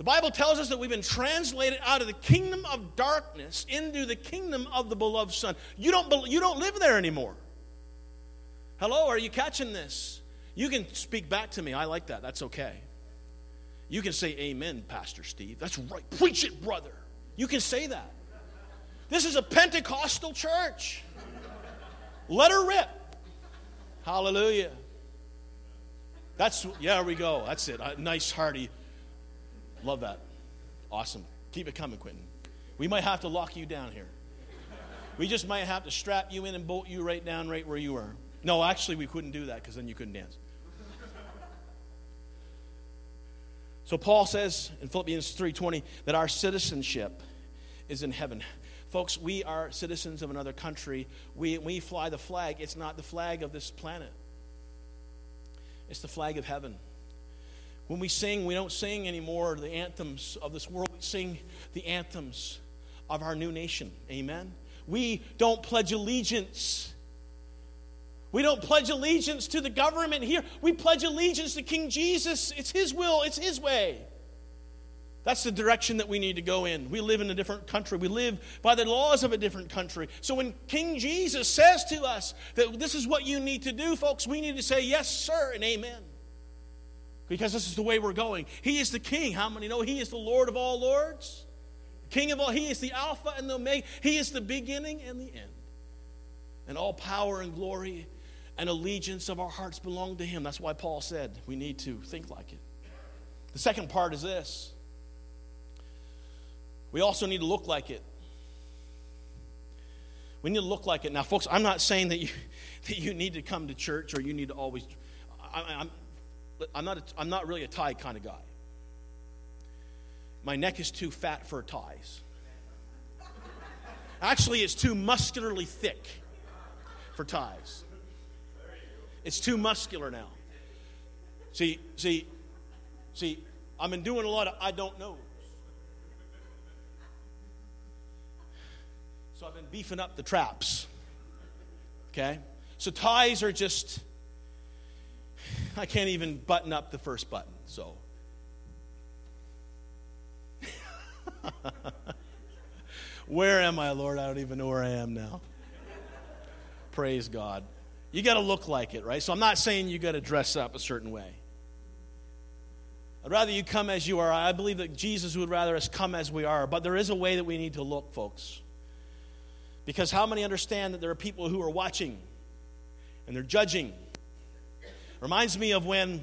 The Bible tells us that we've been translated out of the kingdom of darkness into the kingdom of the beloved Son. You don't, you don't live there anymore. Hello, are you catching this? You can speak back to me. I like that. That's okay. You can say amen, Pastor Steve. That's right. Preach it, brother. You can say that. This is a Pentecostal church. Let her rip. Hallelujah. That's, yeah, we go. That's it. A nice, hearty. Love that. Awesome. Keep it coming, Quentin. We might have to lock you down here. We just might have to strap you in and bolt you right down right where you are. No, actually, we couldn't do that because then you couldn't dance. So Paul says in Philippians 3:20 that our citizenship is in heaven. Folks, we are citizens of another country. We, we fly the flag. It's not the flag of this planet. It's the flag of heaven. When we sing, we don't sing anymore the anthems of this world. We sing the anthems of our new nation. Amen. We don't pledge allegiance. We don't pledge allegiance to the government here. We pledge allegiance to King Jesus. It's His will, it's His way. That's the direction that we need to go in. We live in a different country. We live by the laws of a different country. So when King Jesus says to us that this is what you need to do, folks, we need to say yes, sir, and amen. Because this is the way we're going. He is the king. How many know he is the Lord of all lords? King of all, He is the Alpha and the Omega. He is the beginning and the end. And all power and glory and allegiance of our hearts belong to Him. That's why Paul said we need to think like it. The second part is this we also need to look like it. We need to look like it. Now, folks, I'm not saying that you, that you need to come to church or you need to always. I, I'm, not a, I'm not really a tie kind of guy. My neck is too fat for ties. Actually, it's too muscularly thick for ties. It's too muscular now. See, see, see, I've been doing a lot of I don't know. So I've been beefing up the traps. Okay? So ties are just, I can't even button up the first button. So. where am I, Lord? I don't even know where I am now. Praise God. You got to look like it, right? So I'm not saying you got to dress up a certain way. I'd rather you come as you are. I believe that Jesus would rather us come as we are. But there is a way that we need to look, folks. Because how many understand that there are people who are watching and they're judging? Reminds me of when I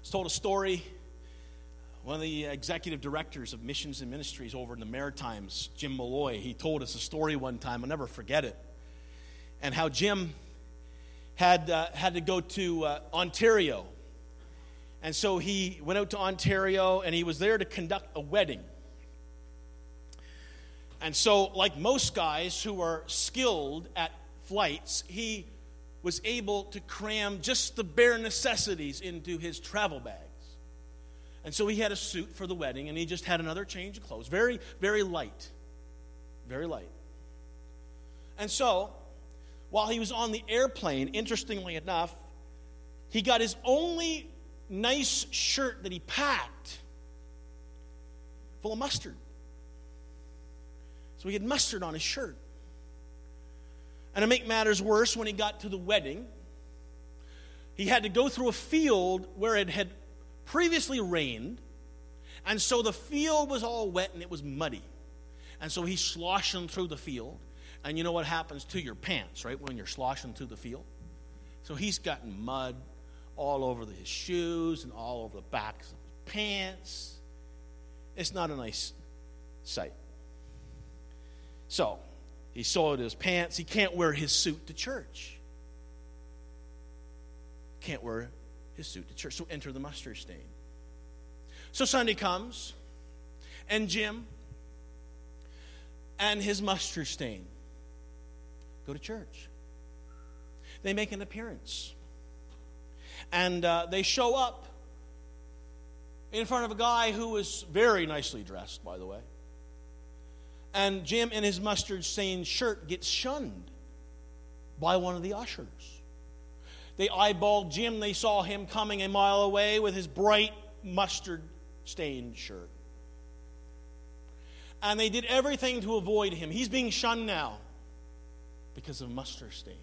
was told a story. One of the executive directors of missions and ministries over in the Maritimes, Jim Malloy, he told us a story one time. I'll never forget it. And how Jim had, uh, had to go to uh, Ontario. And so he went out to Ontario and he was there to conduct a wedding. And so, like most guys who are skilled at flights, he was able to cram just the bare necessities into his travel bags. And so he had a suit for the wedding and he just had another change of clothes. Very, very light. Very light. And so, while he was on the airplane, interestingly enough, he got his only nice shirt that he packed full of mustard. So he had mustard on his shirt. And to make matters worse, when he got to the wedding, he had to go through a field where it had previously rained. And so the field was all wet and it was muddy. And so he's sloshing through the field. And you know what happens to your pants, right, when you're sloshing through the field? So he's gotten mud all over his shoes and all over the backs of his pants. It's not a nice sight. So, he soiled his pants. He can't wear his suit to church. Can't wear his suit to church. So, enter the mustard stain. So, Sunday comes, and Jim and his mustard stain go to church. They make an appearance. And uh, they show up in front of a guy who was very nicely dressed, by the way. And Jim, in his mustard stained shirt, gets shunned by one of the ushers. They eyeballed Jim. They saw him coming a mile away with his bright mustard stained shirt. And they did everything to avoid him. He's being shunned now because of mustard stain.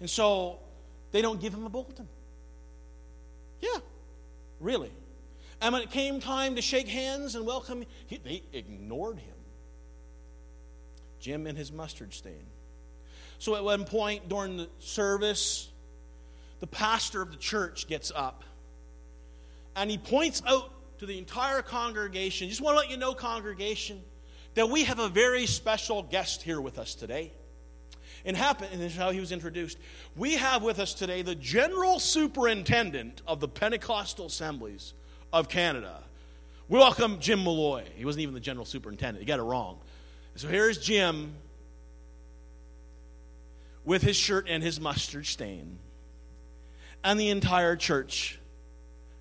And so they don't give him a bulletin. Yeah, really. And when it came time to shake hands and welcome, he, they ignored him. Jim and his mustard stain. So at one point during the service, the pastor of the church gets up and he points out to the entire congregation, just want to let you know, congregation, that we have a very special guest here with us today. And happen, and this is how he was introduced. We have with us today the general superintendent of the Pentecostal Assemblies of Canada. We welcome Jim Malloy. He wasn't even the general superintendent, he got it wrong. So here's Jim with his shirt and his mustard stain. And the entire church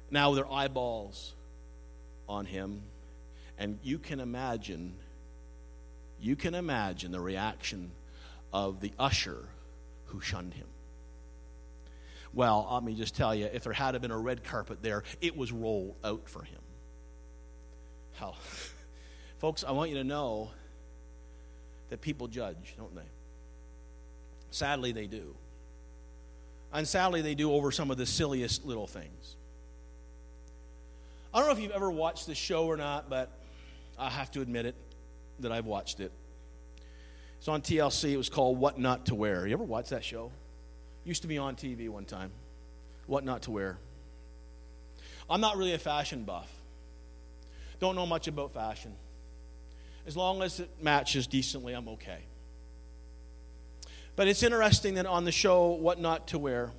now with their eyeballs on him. And you can imagine, you can imagine the reaction of the usher who shunned him. Well, let me just tell you, if there had been a red carpet there, it was rolled out for him. How? Folks, I want you to know that people judge, don't they? Sadly, they do. And sadly, they do over some of the silliest little things. I don't know if you've ever watched this show or not, but I have to admit it, that I've watched it. It's on TLC. It was called What Not to Wear. You ever watch that show? Used to be on TV one time. What Not to Wear. I'm not really a fashion buff. Don't know much about fashion. As long as it matches decently, I'm okay. But it's interesting that on the show, What Not to Wear,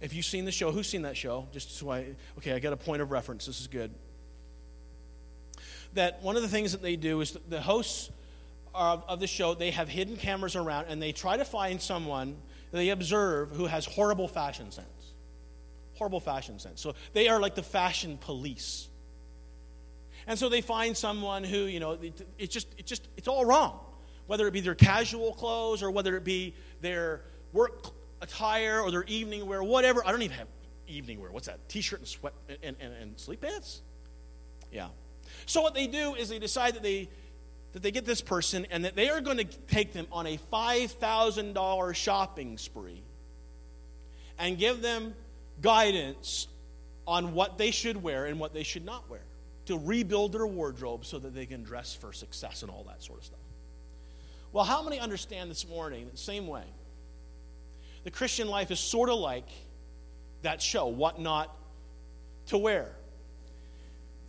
if you've seen the show, who's seen that show? Just so I, okay, I got a point of reference. This is good. That one of the things that they do is the hosts of, of the show, they have hidden cameras around and they try to find someone they observe who has horrible fashion sense. Horrible fashion sense. So they are like the fashion police. And so they find someone who, you know, it- it's just, it's just, it's all wrong. Whether it be their casual clothes or whether it be their work attire or their evening wear, whatever. I don't even have evening wear. What's that? T-shirt and sweat and, and, and sleep pants? Yeah. So what they do is they decide that they that they get this person and that they are going to take them on a $5,000 shopping spree and give them guidance on what they should wear and what they should not wear to rebuild their wardrobe so that they can dress for success and all that sort of stuff. Well, how many understand this morning the same way? The Christian life is sort of like that show, What Not to Wear.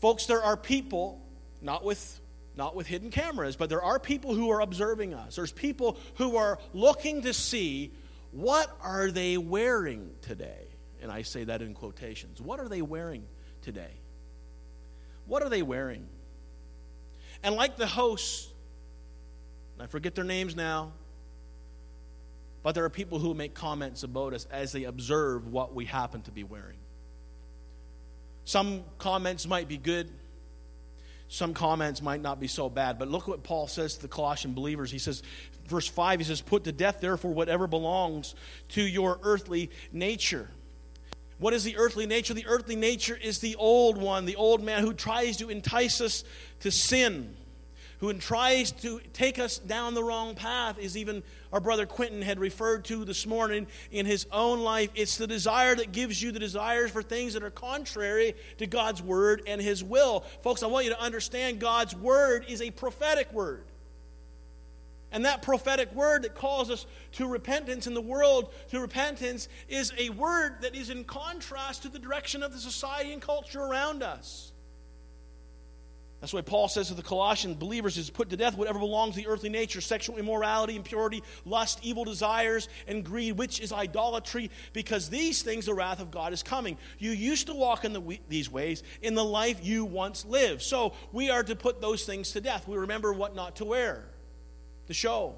Folks, there are people, not with not with hidden cameras, but there are people who are observing us. There's people who are looking to see what are they wearing today? And I say that in quotations. What are they wearing today? What are they wearing? And like the hosts, I forget their names now, but there are people who make comments about us as they observe what we happen to be wearing. Some comments might be good, some comments might not be so bad. But look what Paul says to the Colossian believers. He says, verse 5, he says, Put to death, therefore, whatever belongs to your earthly nature. What is the earthly nature? The earthly nature is the old one, the old man who tries to entice us to sin, who tries to take us down the wrong path, is even our brother Quentin had referred to this morning in his own life. It's the desire that gives you the desires for things that are contrary to God's word and his will. Folks, I want you to understand God's word is a prophetic word. And that prophetic word that calls us to repentance in the world to repentance is a word that is in contrast to the direction of the society and culture around us. That's why Paul says to the Colossian believers is put to death whatever belongs to the earthly nature, sexual immorality, impurity, lust, evil desires, and greed, which is idolatry, because these things the wrath of God is coming. You used to walk in the, these ways in the life you once lived. So we are to put those things to death. We remember what not to wear the show.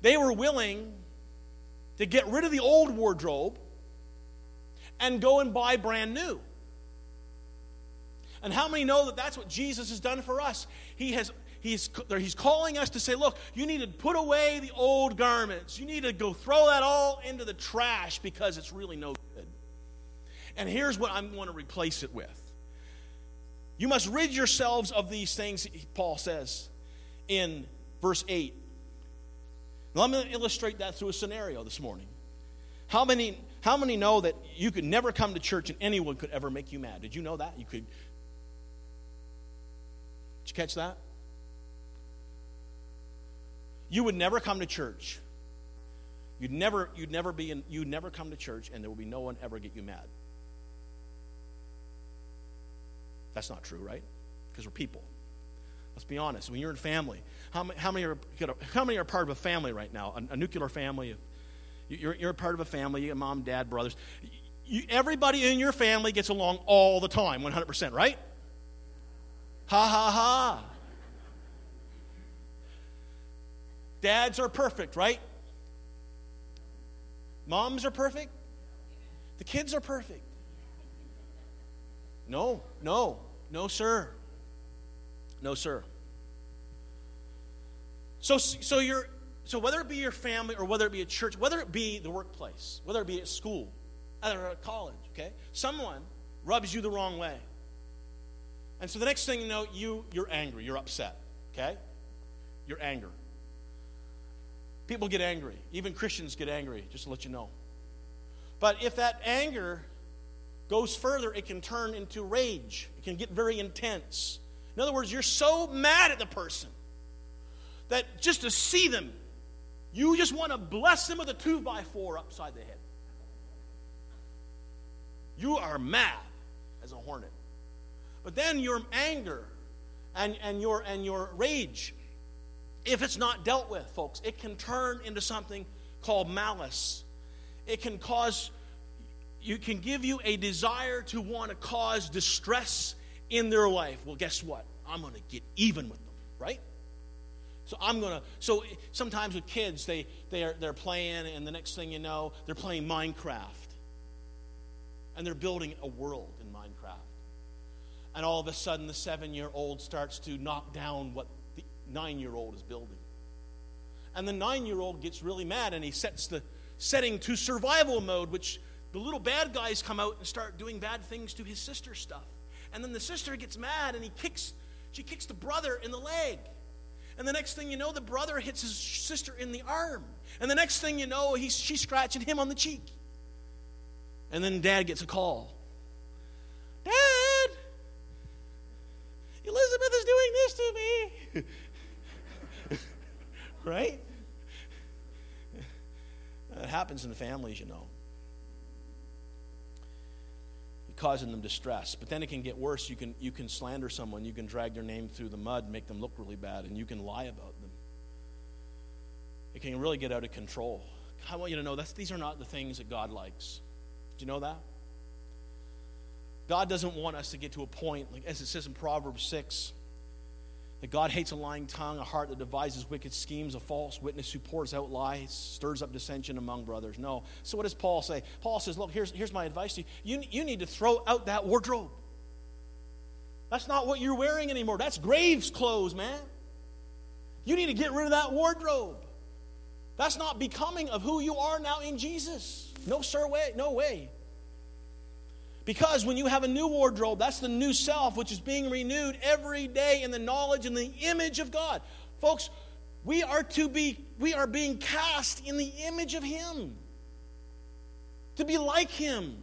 They were willing to get rid of the old wardrobe and go and buy brand new. And how many know that that's what Jesus has done for us? He has he's he's calling us to say, look, you need to put away the old garments. You need to go throw that all into the trash because it's really no good. And here's what I'm going to replace it with. You must rid yourselves of these things, Paul says in verse 8. Now, I'm going to illustrate that through a scenario this morning. How many, how many know that you could never come to church and anyone could ever make you mad? Did you know that? You could. Did you catch that? You would never come to church. You'd never, you'd never be in, you'd never come to church and there would be no one ever get you mad. That's not true, right? Because we're people. Let's be honest. When you're in family, how many, how many, are, how many are part of a family right now? A, a nuclear family? You're, you're part of a family, mom, dad, brothers. You, everybody in your family gets along all the time, 100%, right? Ha ha ha. Dads are perfect, right? Moms are perfect? The kids are perfect. No, no, no, sir. No, sir. So, so you're, so whether it be your family or whether it be a church, whether it be the workplace, whether it be at school, or at college, okay, someone rubs you the wrong way, and so the next thing you know, you you're angry, you're upset, okay, you're angry. People get angry. Even Christians get angry. Just to let you know. But if that anger goes further, it can turn into rage. It can get very intense. In other words, you're so mad at the person that just to see them, you just want to bless them with a two by four upside the head. You are mad as a hornet. But then your anger and, and, your, and your rage, if it's not dealt with, folks, it can turn into something called malice. It can cause, you can give you a desire to want to cause distress in their life. Well, guess what? I'm going to get even with them, right? So I'm gonna. So sometimes with kids, they they are they're playing, and the next thing you know, they're playing Minecraft, and they're building a world in Minecraft. And all of a sudden, the seven-year-old starts to knock down what the nine-year-old is building, and the nine-year-old gets really mad, and he sets the setting to survival mode, which the little bad guys come out and start doing bad things to his sister's stuff, and then the sister gets mad, and he kicks. She kicks the brother in the leg. And the next thing you know, the brother hits his sister in the arm. And the next thing you know, he's, she's scratching him on the cheek. And then dad gets a call Dad, Elizabeth is doing this to me. right? It happens in families, you know. You're causing them distress. But then it can get worse. You can, you can slander someone, you can drag their name through the mud, make them look really bad, and you can lie about them. It can really get out of control. I want you to know that these are not the things that God likes. Do you know that? God doesn't want us to get to a point, like as it says in Proverbs 6, that God hates a lying tongue, a heart that devises wicked schemes, a false witness who pours out lies, stirs up dissension among brothers. No. So what does Paul say? Paul says, Look, here's, here's my advice to you. you. You need to throw out that wardrobe. That's not what you're wearing anymore. That's graves clothes, man. You need to get rid of that wardrobe. That's not becoming of who you are now in Jesus. No, sir, way, no way. Because when you have a new wardrobe, that's the new self, which is being renewed every day in the knowledge and the image of God. Folks, we are to be, we are being cast in the image of Him. To be like Him.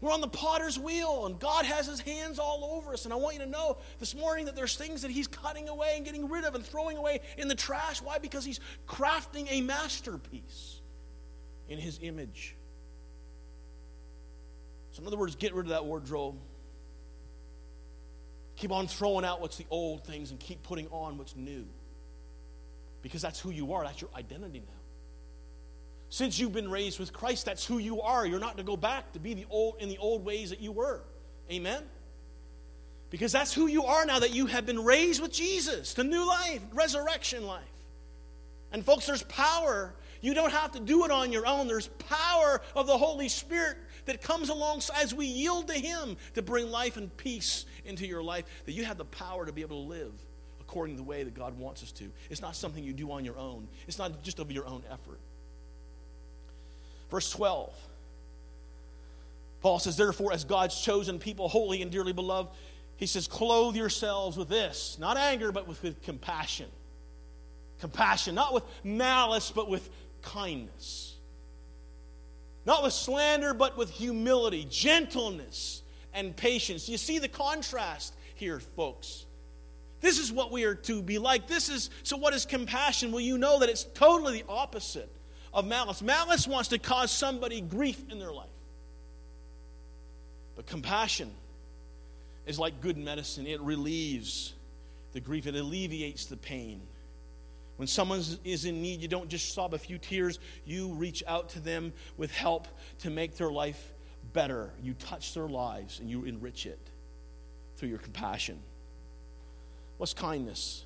We're on the potter's wheel, and God has His hands all over us. And I want you to know this morning that there's things that He's cutting away and getting rid of and throwing away in the trash. Why? Because He's crafting a masterpiece in His image. So, in other words, get rid of that wardrobe. Keep on throwing out what's the old things and keep putting on what's new. Because that's who you are, that's your identity now. Since you've been raised with Christ, that's who you are. You're not to go back to be the old in the old ways that you were. Amen. Because that's who you are now that you have been raised with Jesus, to new life, resurrection life. And folks, there's power. You don't have to do it on your own. There's power of the Holy Spirit that comes alongside as we yield to Him to bring life and peace into your life, that you have the power to be able to live according to the way that God wants us to. It's not something you do on your own, it's not just of your own effort. Verse 12. Paul says, Therefore, as God's chosen people, holy and dearly beloved, he says, clothe yourselves with this, not anger, but with, with compassion. Compassion, not with malice, but with kindness. Not with slander, but with humility, gentleness, and patience. You see the contrast here, folks. This is what we are to be like. This is so what is compassion? Well, you know that it's totally the opposite of malice. Malice wants to cause somebody grief in their life. But compassion is like good medicine. It relieves the grief, it alleviates the pain. When someone is in need, you don't just sob a few tears, you reach out to them with help to make their life better. You touch their lives and you enrich it through your compassion. What's kindness?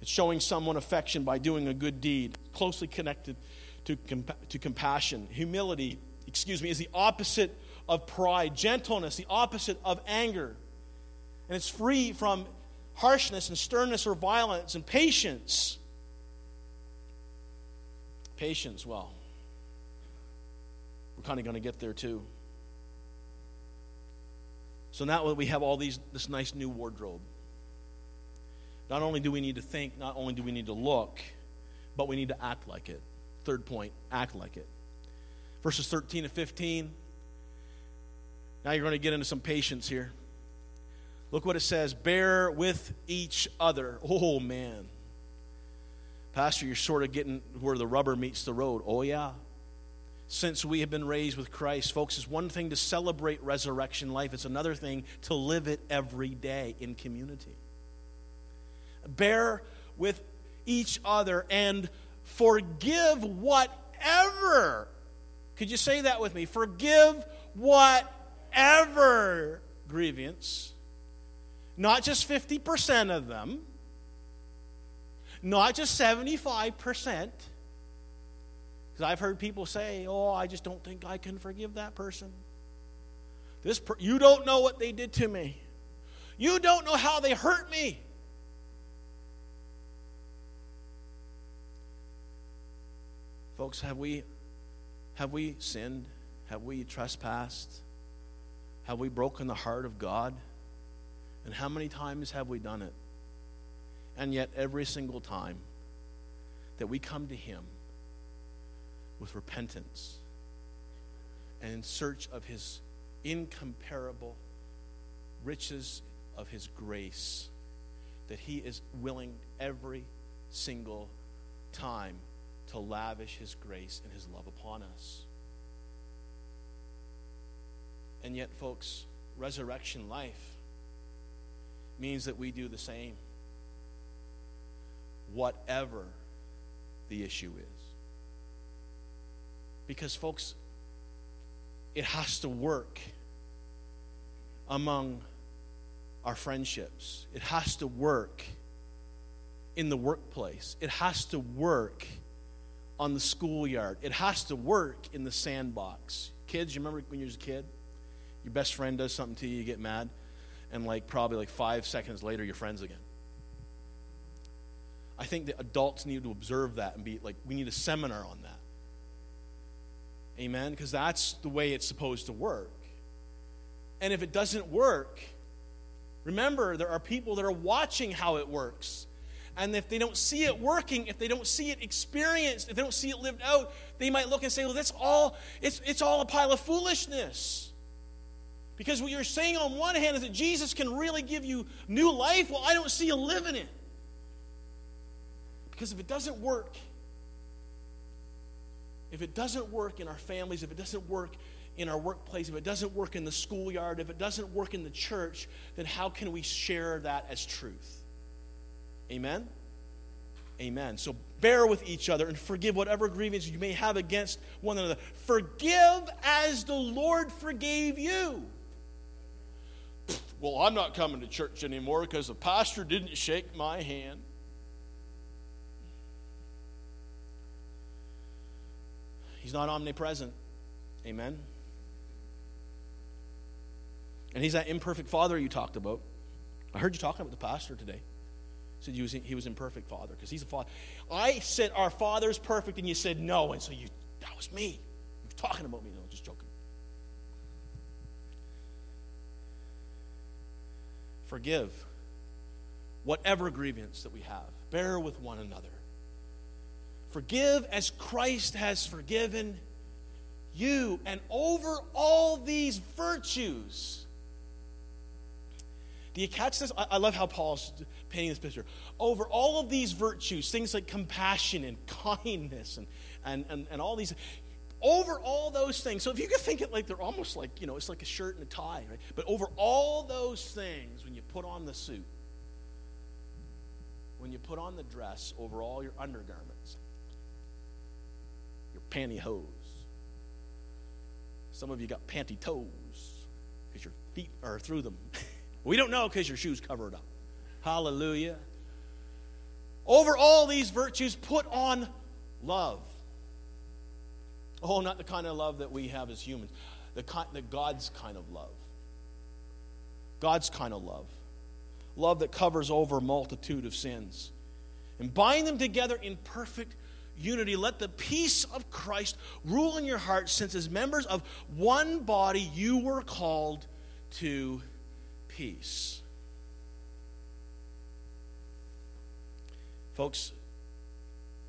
It's showing someone affection by doing a good deed, closely connected to, compa- to compassion. Humility, excuse me, is the opposite of pride. Gentleness, the opposite of anger. And it's free from harshness and sternness or violence. And patience. Patience, well, we're kind of going to get there too. So now that we have all these this nice new wardrobe, not only do we need to think, not only do we need to look, but we need to act like it. Third point, act like it. Verses 13 to 15. Now you're going to get into some patience here. Look what it says bear with each other. Oh, man. Pastor, you're sort of getting where the rubber meets the road. Oh, yeah. Since we have been raised with Christ, folks, it's one thing to celebrate resurrection life, it's another thing to live it every day in community. Bear with each other and forgive whatever. Could you say that with me? Forgive whatever grievance. Not just 50% of them, not just 75%. Because I've heard people say, oh, I just don't think I can forgive that person. This per- you don't know what they did to me. You don't know how they hurt me. Folks, have we have we sinned? Have we trespassed? Have we broken the heart of God? And how many times have we done it? And yet, every single time that we come to Him with repentance and in search of His incomparable riches of His grace, that He is willing every single time to lavish His grace and His love upon us. And yet, folks, resurrection life means that we do the same, whatever the issue is. Because, folks, it has to work among our friendships, it has to work in the workplace, it has to work on the schoolyard, it has to work in the sandbox. Kids, you remember when you were a kid? Your best friend does something to you, you get mad and like probably like five seconds later you're friends again i think that adults need to observe that and be like we need a seminar on that amen because that's the way it's supposed to work and if it doesn't work remember there are people that are watching how it works and if they don't see it working if they don't see it experienced if they don't see it lived out they might look and say well that's all it's, it's all a pile of foolishness because what you're saying on one hand is that Jesus can really give you new life. Well, I don't see you living it. Because if it doesn't work, if it doesn't work in our families, if it doesn't work in our workplace, if it doesn't work in the schoolyard, if it doesn't work in the church, then how can we share that as truth? Amen? Amen. So bear with each other and forgive whatever grievance you may have against one another. Forgive as the Lord forgave you. Well, I'm not coming to church anymore because the pastor didn't shake my hand. He's not omnipresent. Amen. And he's that imperfect father you talked about. I heard you talking about the pastor today. Said he was, he was imperfect father because he's a father. I said our father's perfect, and you said no, and so you that was me. You were talking about me. No, just joking. Forgive whatever grievance that we have. Bear with one another. Forgive as Christ has forgiven you. And over all these virtues, do you catch this? I, love how Paul's painting this picture. Over all of these virtues, things like compassion and kindness and, and, and, and all these, over all those things. So if you could think it like they're almost like, you know, it's like a shirt and a tie, right? But over all those things, when you put on the suit, when you put on the dress over all your undergarments, pantyhose. Some of you got panty toes because your feet are through them. we don't know because your shoes cover it up. Hallelujah. Over all these virtues, put on love. Oh, not the kind of love that we have as humans, the, kind, the God's kind of love. God's kind of love. Love that covers over a multitude of sins. And bind them together in perfect unity. Let the peace of Christ rule in your hearts, since as members of one body you were called to peace. Folks,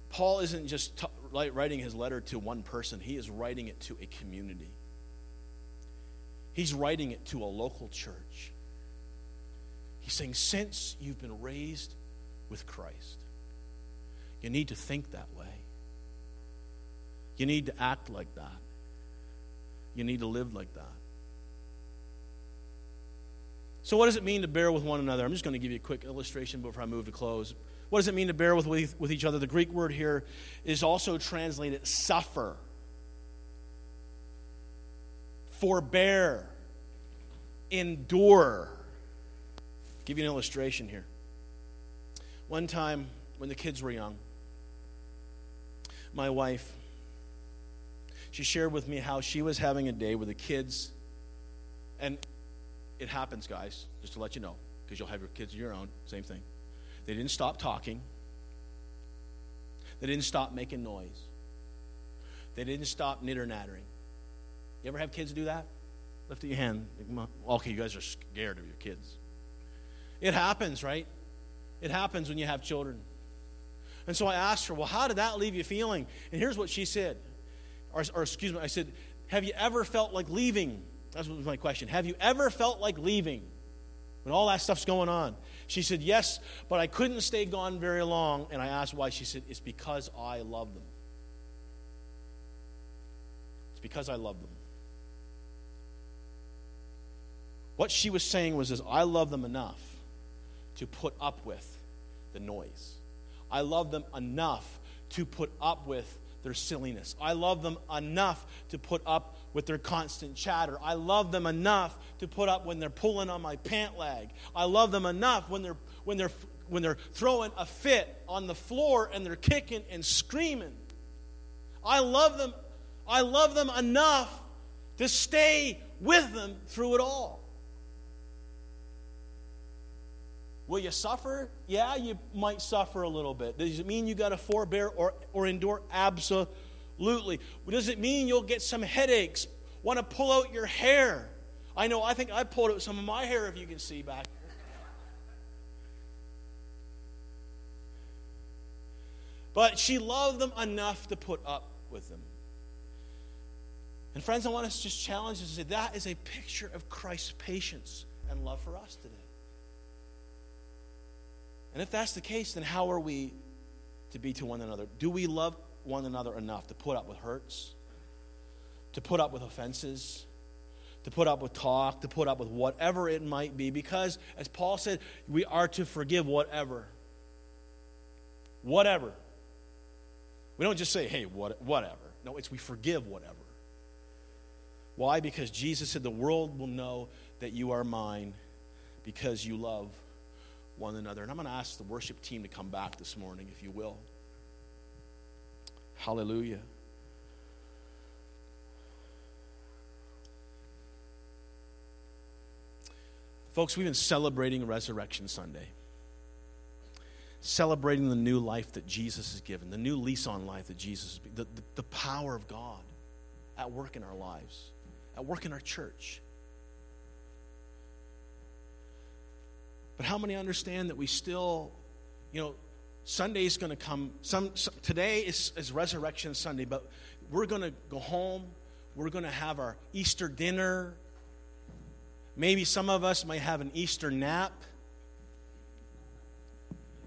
Paul isn't just t- writing his letter to one person, he is writing it to a community. He's writing it to a local church. He's saying, since you've been raised with Christ, you need to think that way. You need to act like that. You need to live like that. So, what does it mean to bear with one another? I'm just going to give you a quick illustration before I move to close. What does it mean to bear with, with each other? The Greek word here is also translated suffer, forbear, endure. I'll give you an illustration here. One time when the kids were young, my wife, she shared with me how she was having a day with the kids. And it happens, guys, just to let you know, because you'll have your kids of your own, same thing. They didn't stop talking, they didn't stop making noise, they didn't stop nitter nattering. You ever have kids do that? Lift your hand. Okay, you guys are scared of your kids. It happens, right? It happens when you have children. And so I asked her, Well, how did that leave you feeling? And here's what she said. Or, or excuse me, I said, Have you ever felt like leaving? That was my question. Have you ever felt like leaving when all that stuff's going on? She said, Yes, but I couldn't stay gone very long. And I asked why. She said, It's because I love them. It's because I love them. What she was saying was, is I love them enough to put up with the noise. I love them enough to put up with their silliness. I love them enough to put up with their constant chatter. I love them enough to put up when they're pulling on my pant leg. I love them enough when they're when they're when they're throwing a fit on the floor and they're kicking and screaming. I love them I love them enough to stay with them through it all. Will you suffer? Yeah, you might suffer a little bit. Does it mean you got to forbear or, or endure? Absolutely. Does it mean you'll get some headaches? Want to pull out your hair? I know, I think I pulled out some of my hair, if you can see back. But she loved them enough to put up with them. And friends, I want us to just challenge us to say that is a picture of Christ's patience and love for us today. And if that's the case, then how are we to be to one another? Do we love one another enough to put up with hurts, to put up with offenses, to put up with talk, to put up with whatever it might be? Because, as Paul said, we are to forgive whatever. Whatever. We don't just say, hey, what, whatever. No, it's we forgive whatever. Why? Because Jesus said, the world will know that you are mine because you love one another. And I'm going to ask the worship team to come back this morning, if you will. Hallelujah. Folks, we've been celebrating Resurrection Sunday. Celebrating the new life that Jesus has given, the new lease on life that Jesus the, the, the power of God at work in our lives, at work in our church. But how many understand that we still, you know, Sunday is going to come. Some, some today is, is Resurrection Sunday, but we're going to go home. We're going to have our Easter dinner. Maybe some of us might have an Easter nap.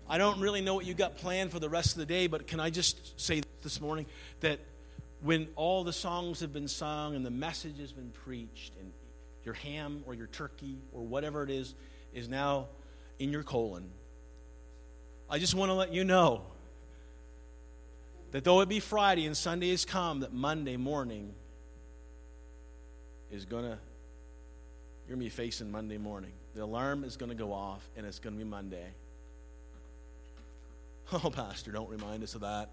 I don't really know what you got planned for the rest of the day, but can I just say this morning that when all the songs have been sung and the message has been preached, and your ham or your turkey or whatever it is is now in your colon, I just want to let you know that though it be Friday and Sunday has come, that Monday morning is going to, you're going to be facing Monday morning. The alarm is going to go off, and it's going to be Monday. Oh, Pastor, don't remind us of that.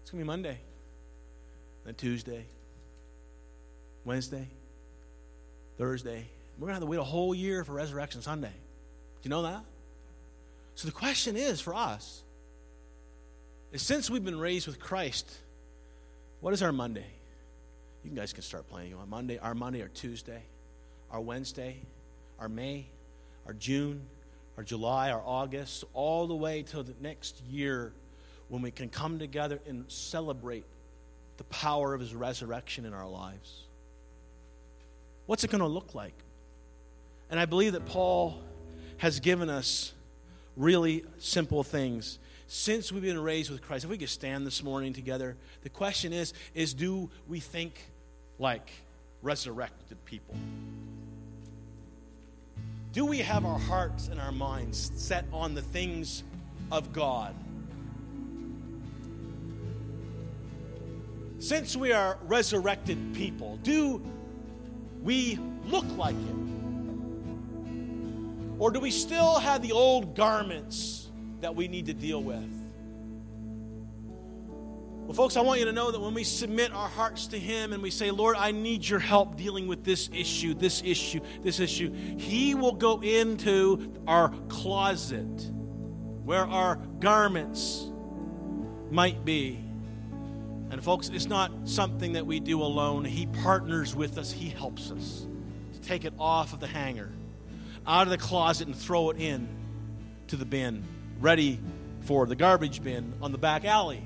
It's going to be Monday, then Tuesday, Wednesday, Thursday. We're going to have to wait a whole year for Resurrection Sunday. You know that? So the question is for us is since we've been raised with Christ, what is our Monday? You guys can start playing on Monday, our Monday, our Tuesday, our Wednesday, our May, our June, our July, our August, all the way till the next year when we can come together and celebrate the power of his resurrection in our lives. What's it going to look like? And I believe that Paul has given us really simple things. Since we've been raised with Christ, if we could stand this morning together, the question is, is do we think like resurrected people? Do we have our hearts and our minds set on the things of God? Since we are resurrected people, do we look like it? Or do we still have the old garments that we need to deal with? Well, folks, I want you to know that when we submit our hearts to Him and we say, Lord, I need your help dealing with this issue, this issue, this issue, He will go into our closet where our garments might be. And, folks, it's not something that we do alone. He partners with us, He helps us to take it off of the hanger, out of the closet, and throw it in to the bin, ready for the garbage bin on the back alley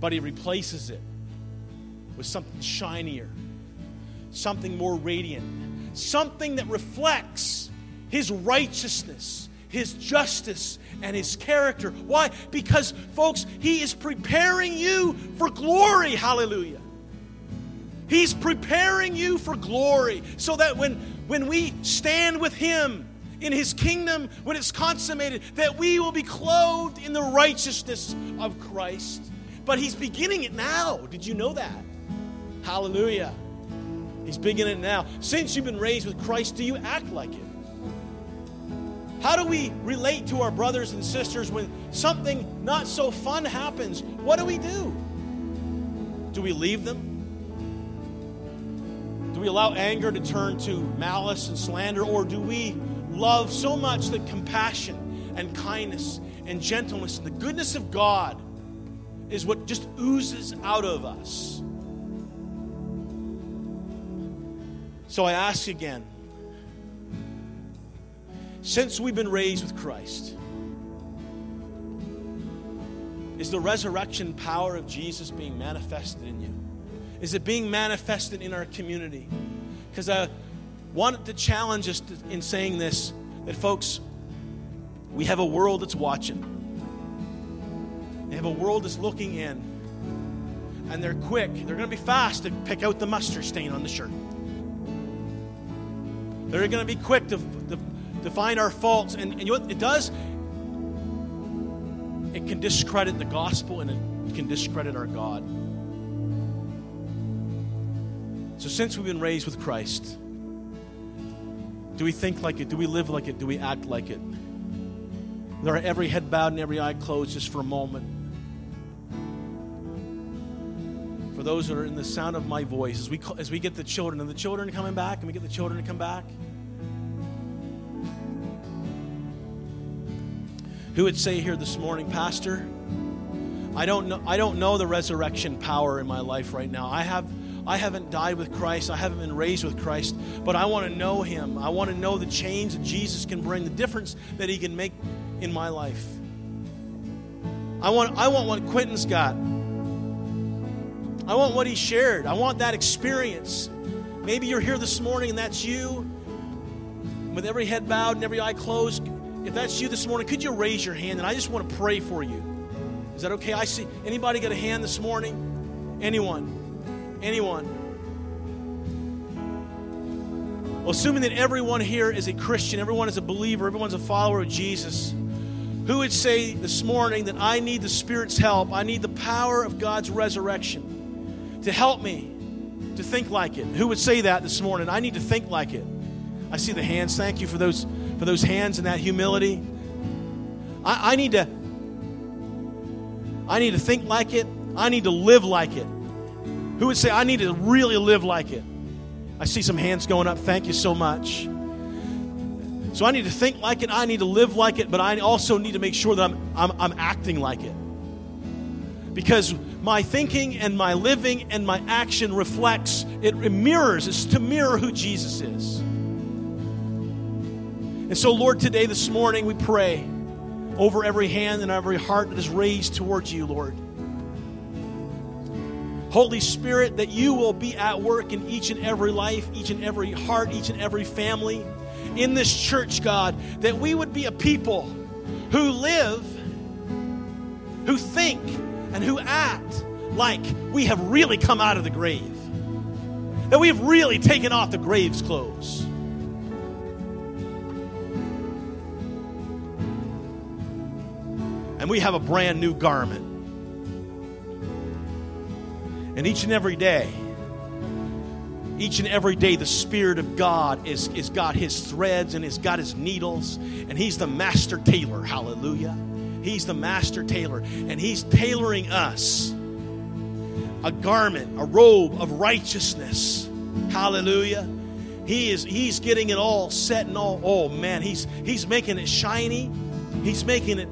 but he replaces it with something shinier, something more radiant, something that reflects his righteousness, his justice, and his character. Why? Because, folks, he is preparing you for glory. Hallelujah. He's preparing you for glory so that when, when we stand with him, in his kingdom when it's consummated, that we will be clothed in the righteousness of Christ but he's beginning it now. Did you know that? Hallelujah. He's beginning it now. Since you've been raised with Christ, do you act like it? How do we relate to our brothers and sisters when something not so fun happens? What do we do? Do we leave them? Do we allow anger to turn to malice and slander? Or do we love so much that compassion and kindness and gentleness and the goodness of God is what just oozes out of us. So I ask again since we've been raised with Christ, is the resurrection power of Jesus being manifested in you? Is it being manifested in our community? Because I wanted to challenge us in saying this that, folks, we have a world that's watching. They have a world that's looking in. And they're quick. They're going to be fast to pick out the mustard stain on the shirt. They're going to be quick to, to, to find our faults. And, and you know what it does? It can discredit the gospel and it can discredit our God. So, since we've been raised with Christ, do we think like it? Do we live like it? Do we act like it? With our every head bowed and every eye closed just for a moment. For those that are in the sound of my voice, as we, as we get the children, and the children coming back, and we get the children to come back. Who would say here this morning, Pastor, I don't know, I don't know the resurrection power in my life right now. I have I haven't died with Christ. I haven't been raised with Christ, but I want to know Him. I want to know the change that Jesus can bring, the difference that He can make in my life. I want, I want what Quentin's got. I want what he shared. I want that experience. Maybe you're here this morning and that's you, with every head bowed and every eye closed. If that's you this morning, could you raise your hand? And I just want to pray for you. Is that okay? I see. Anybody got a hand this morning? Anyone? Anyone? Well, assuming that everyone here is a Christian, everyone is a believer, everyone's a follower of Jesus, who would say this morning that I need the Spirit's help? I need the power of God's resurrection to help me to think like it. Who would say that this morning? I need to think like it. I see the hands. Thank you for those for those hands and that humility. I, I need to I need to think like it. I need to live like it. Who would say, I need to really live like it? I see some hands going up. Thank you so much. So I need to think like it. I need to live like it, but I also need to make sure that I'm, I'm, I'm acting like it. Because my thinking and my living and my action reflects, it mirrors, it's to mirror who Jesus is. And so, Lord, today, this morning, we pray over every hand and every heart that is raised towards you, Lord. Holy Spirit, that you will be at work in each and every life, each and every heart, each and every family in this church, God, that we would be a people who live, who think, and who act like we have really come out of the grave, that we have really taken off the grave's clothes. And we have a brand new garment. And each and every day, each and every day, the Spirit of God is, is got his threads and has got his needles, and he's the master tailor. Hallelujah. He's the master tailor, and he's tailoring us a garment, a robe of righteousness. Hallelujah. He is he's getting it all set and all oh man, he's he's making it shiny. He's making it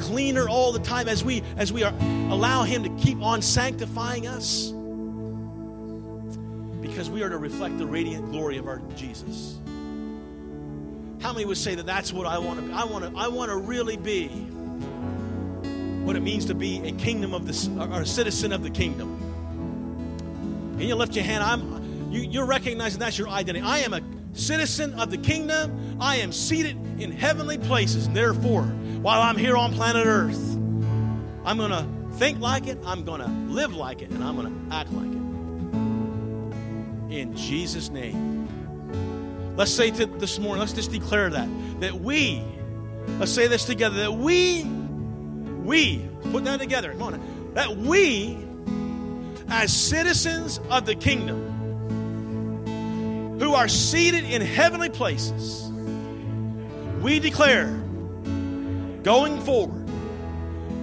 cleaner all the time as we as we are allow him to keep on sanctifying us. Because we are to reflect the radiant glory of our Jesus. How many would say that that's what I want to be? I want to I want to really be what it means to be a kingdom of this or a citizen of the kingdom. And you lift your hand. I'm you, you're recognizing that's your identity. I am a citizen of the kingdom. I am seated in heavenly places. Therefore, while I'm here on planet Earth, I'm going to think like it, I'm going to live like it, and I'm going to act like it. In Jesus' name. Let's say to this morning, let's just declare that. That we, let's say this together, that we, we, put that together, come on, that we, as citizens of the kingdom, who are seated in heavenly places, we declare going forward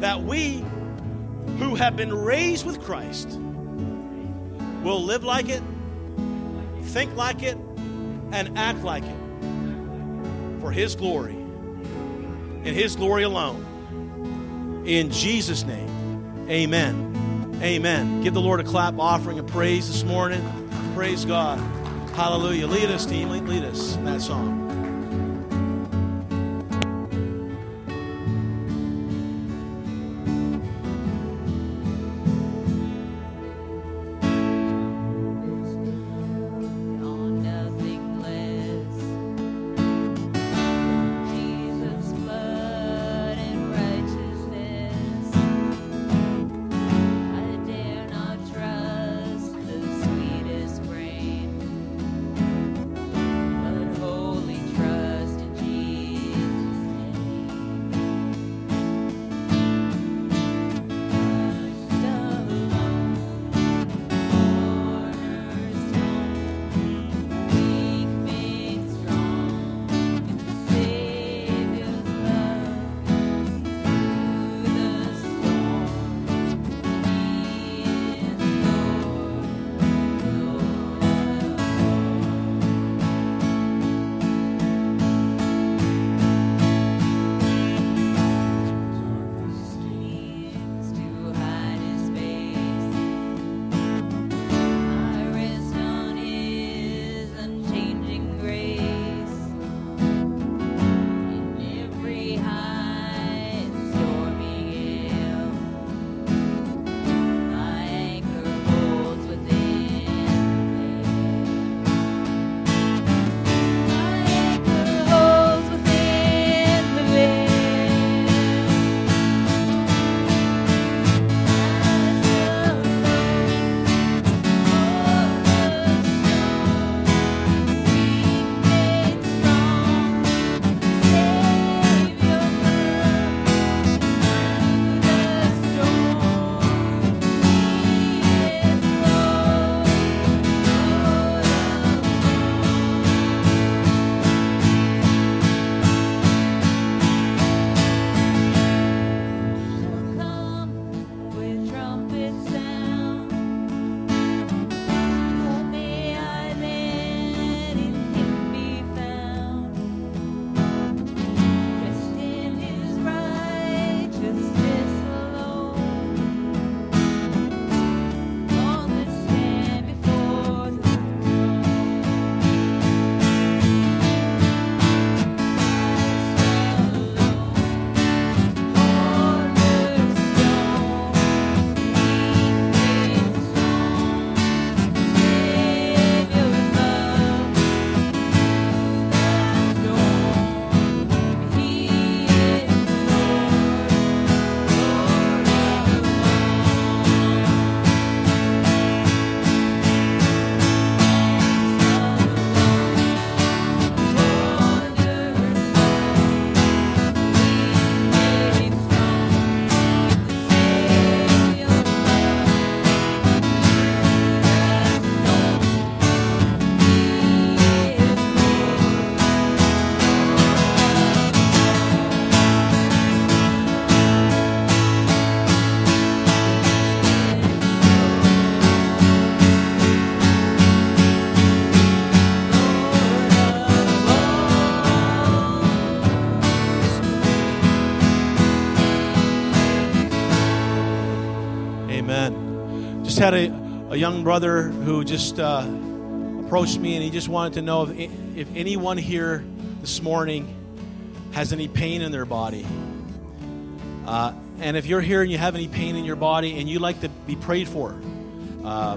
that we who have been raised with Christ will live like it, think like it, and act like it for His glory and His glory alone. In Jesus' name, amen. Amen. Give the Lord a clap offering of praise this morning. Praise God. Hallelujah. Lead us, team. Lead, us in that song. Had a, a young brother who just uh, approached me and he just wanted to know if, if anyone here this morning has any pain in their body. Uh, and if you're here and you have any pain in your body and you'd like to be prayed for, uh,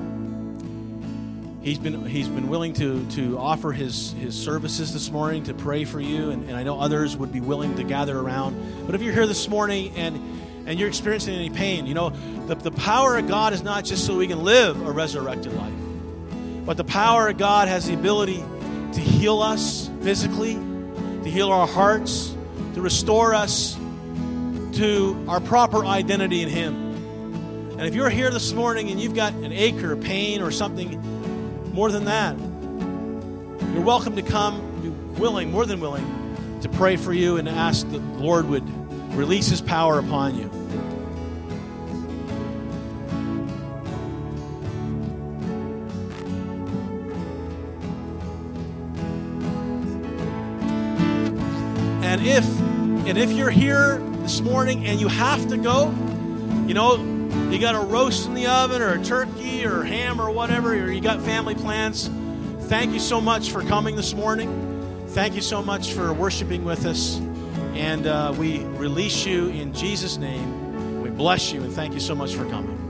he's been he's been willing to to offer his his services this morning to pray for you, and, and I know others would be willing to gather around. But if you're here this morning and and you're experiencing any pain, you know the, the power of God is not just so we can live a resurrected life, but the power of God has the ability to heal us physically, to heal our hearts, to restore us to our proper identity in Him. And if you're here this morning and you've got an ache or a pain or something more than that, you're welcome to come, be willing, more than willing, to pray for you and ask that the Lord would release His power upon you. And if and if you're here this morning and you have to go, you know, you got a roast in the oven or a turkey or ham or whatever, or you got family plans, thank you so much for coming this morning. Thank you so much for worshiping with us. And uh, we release you in Jesus' name. We bless you and thank you so much for coming.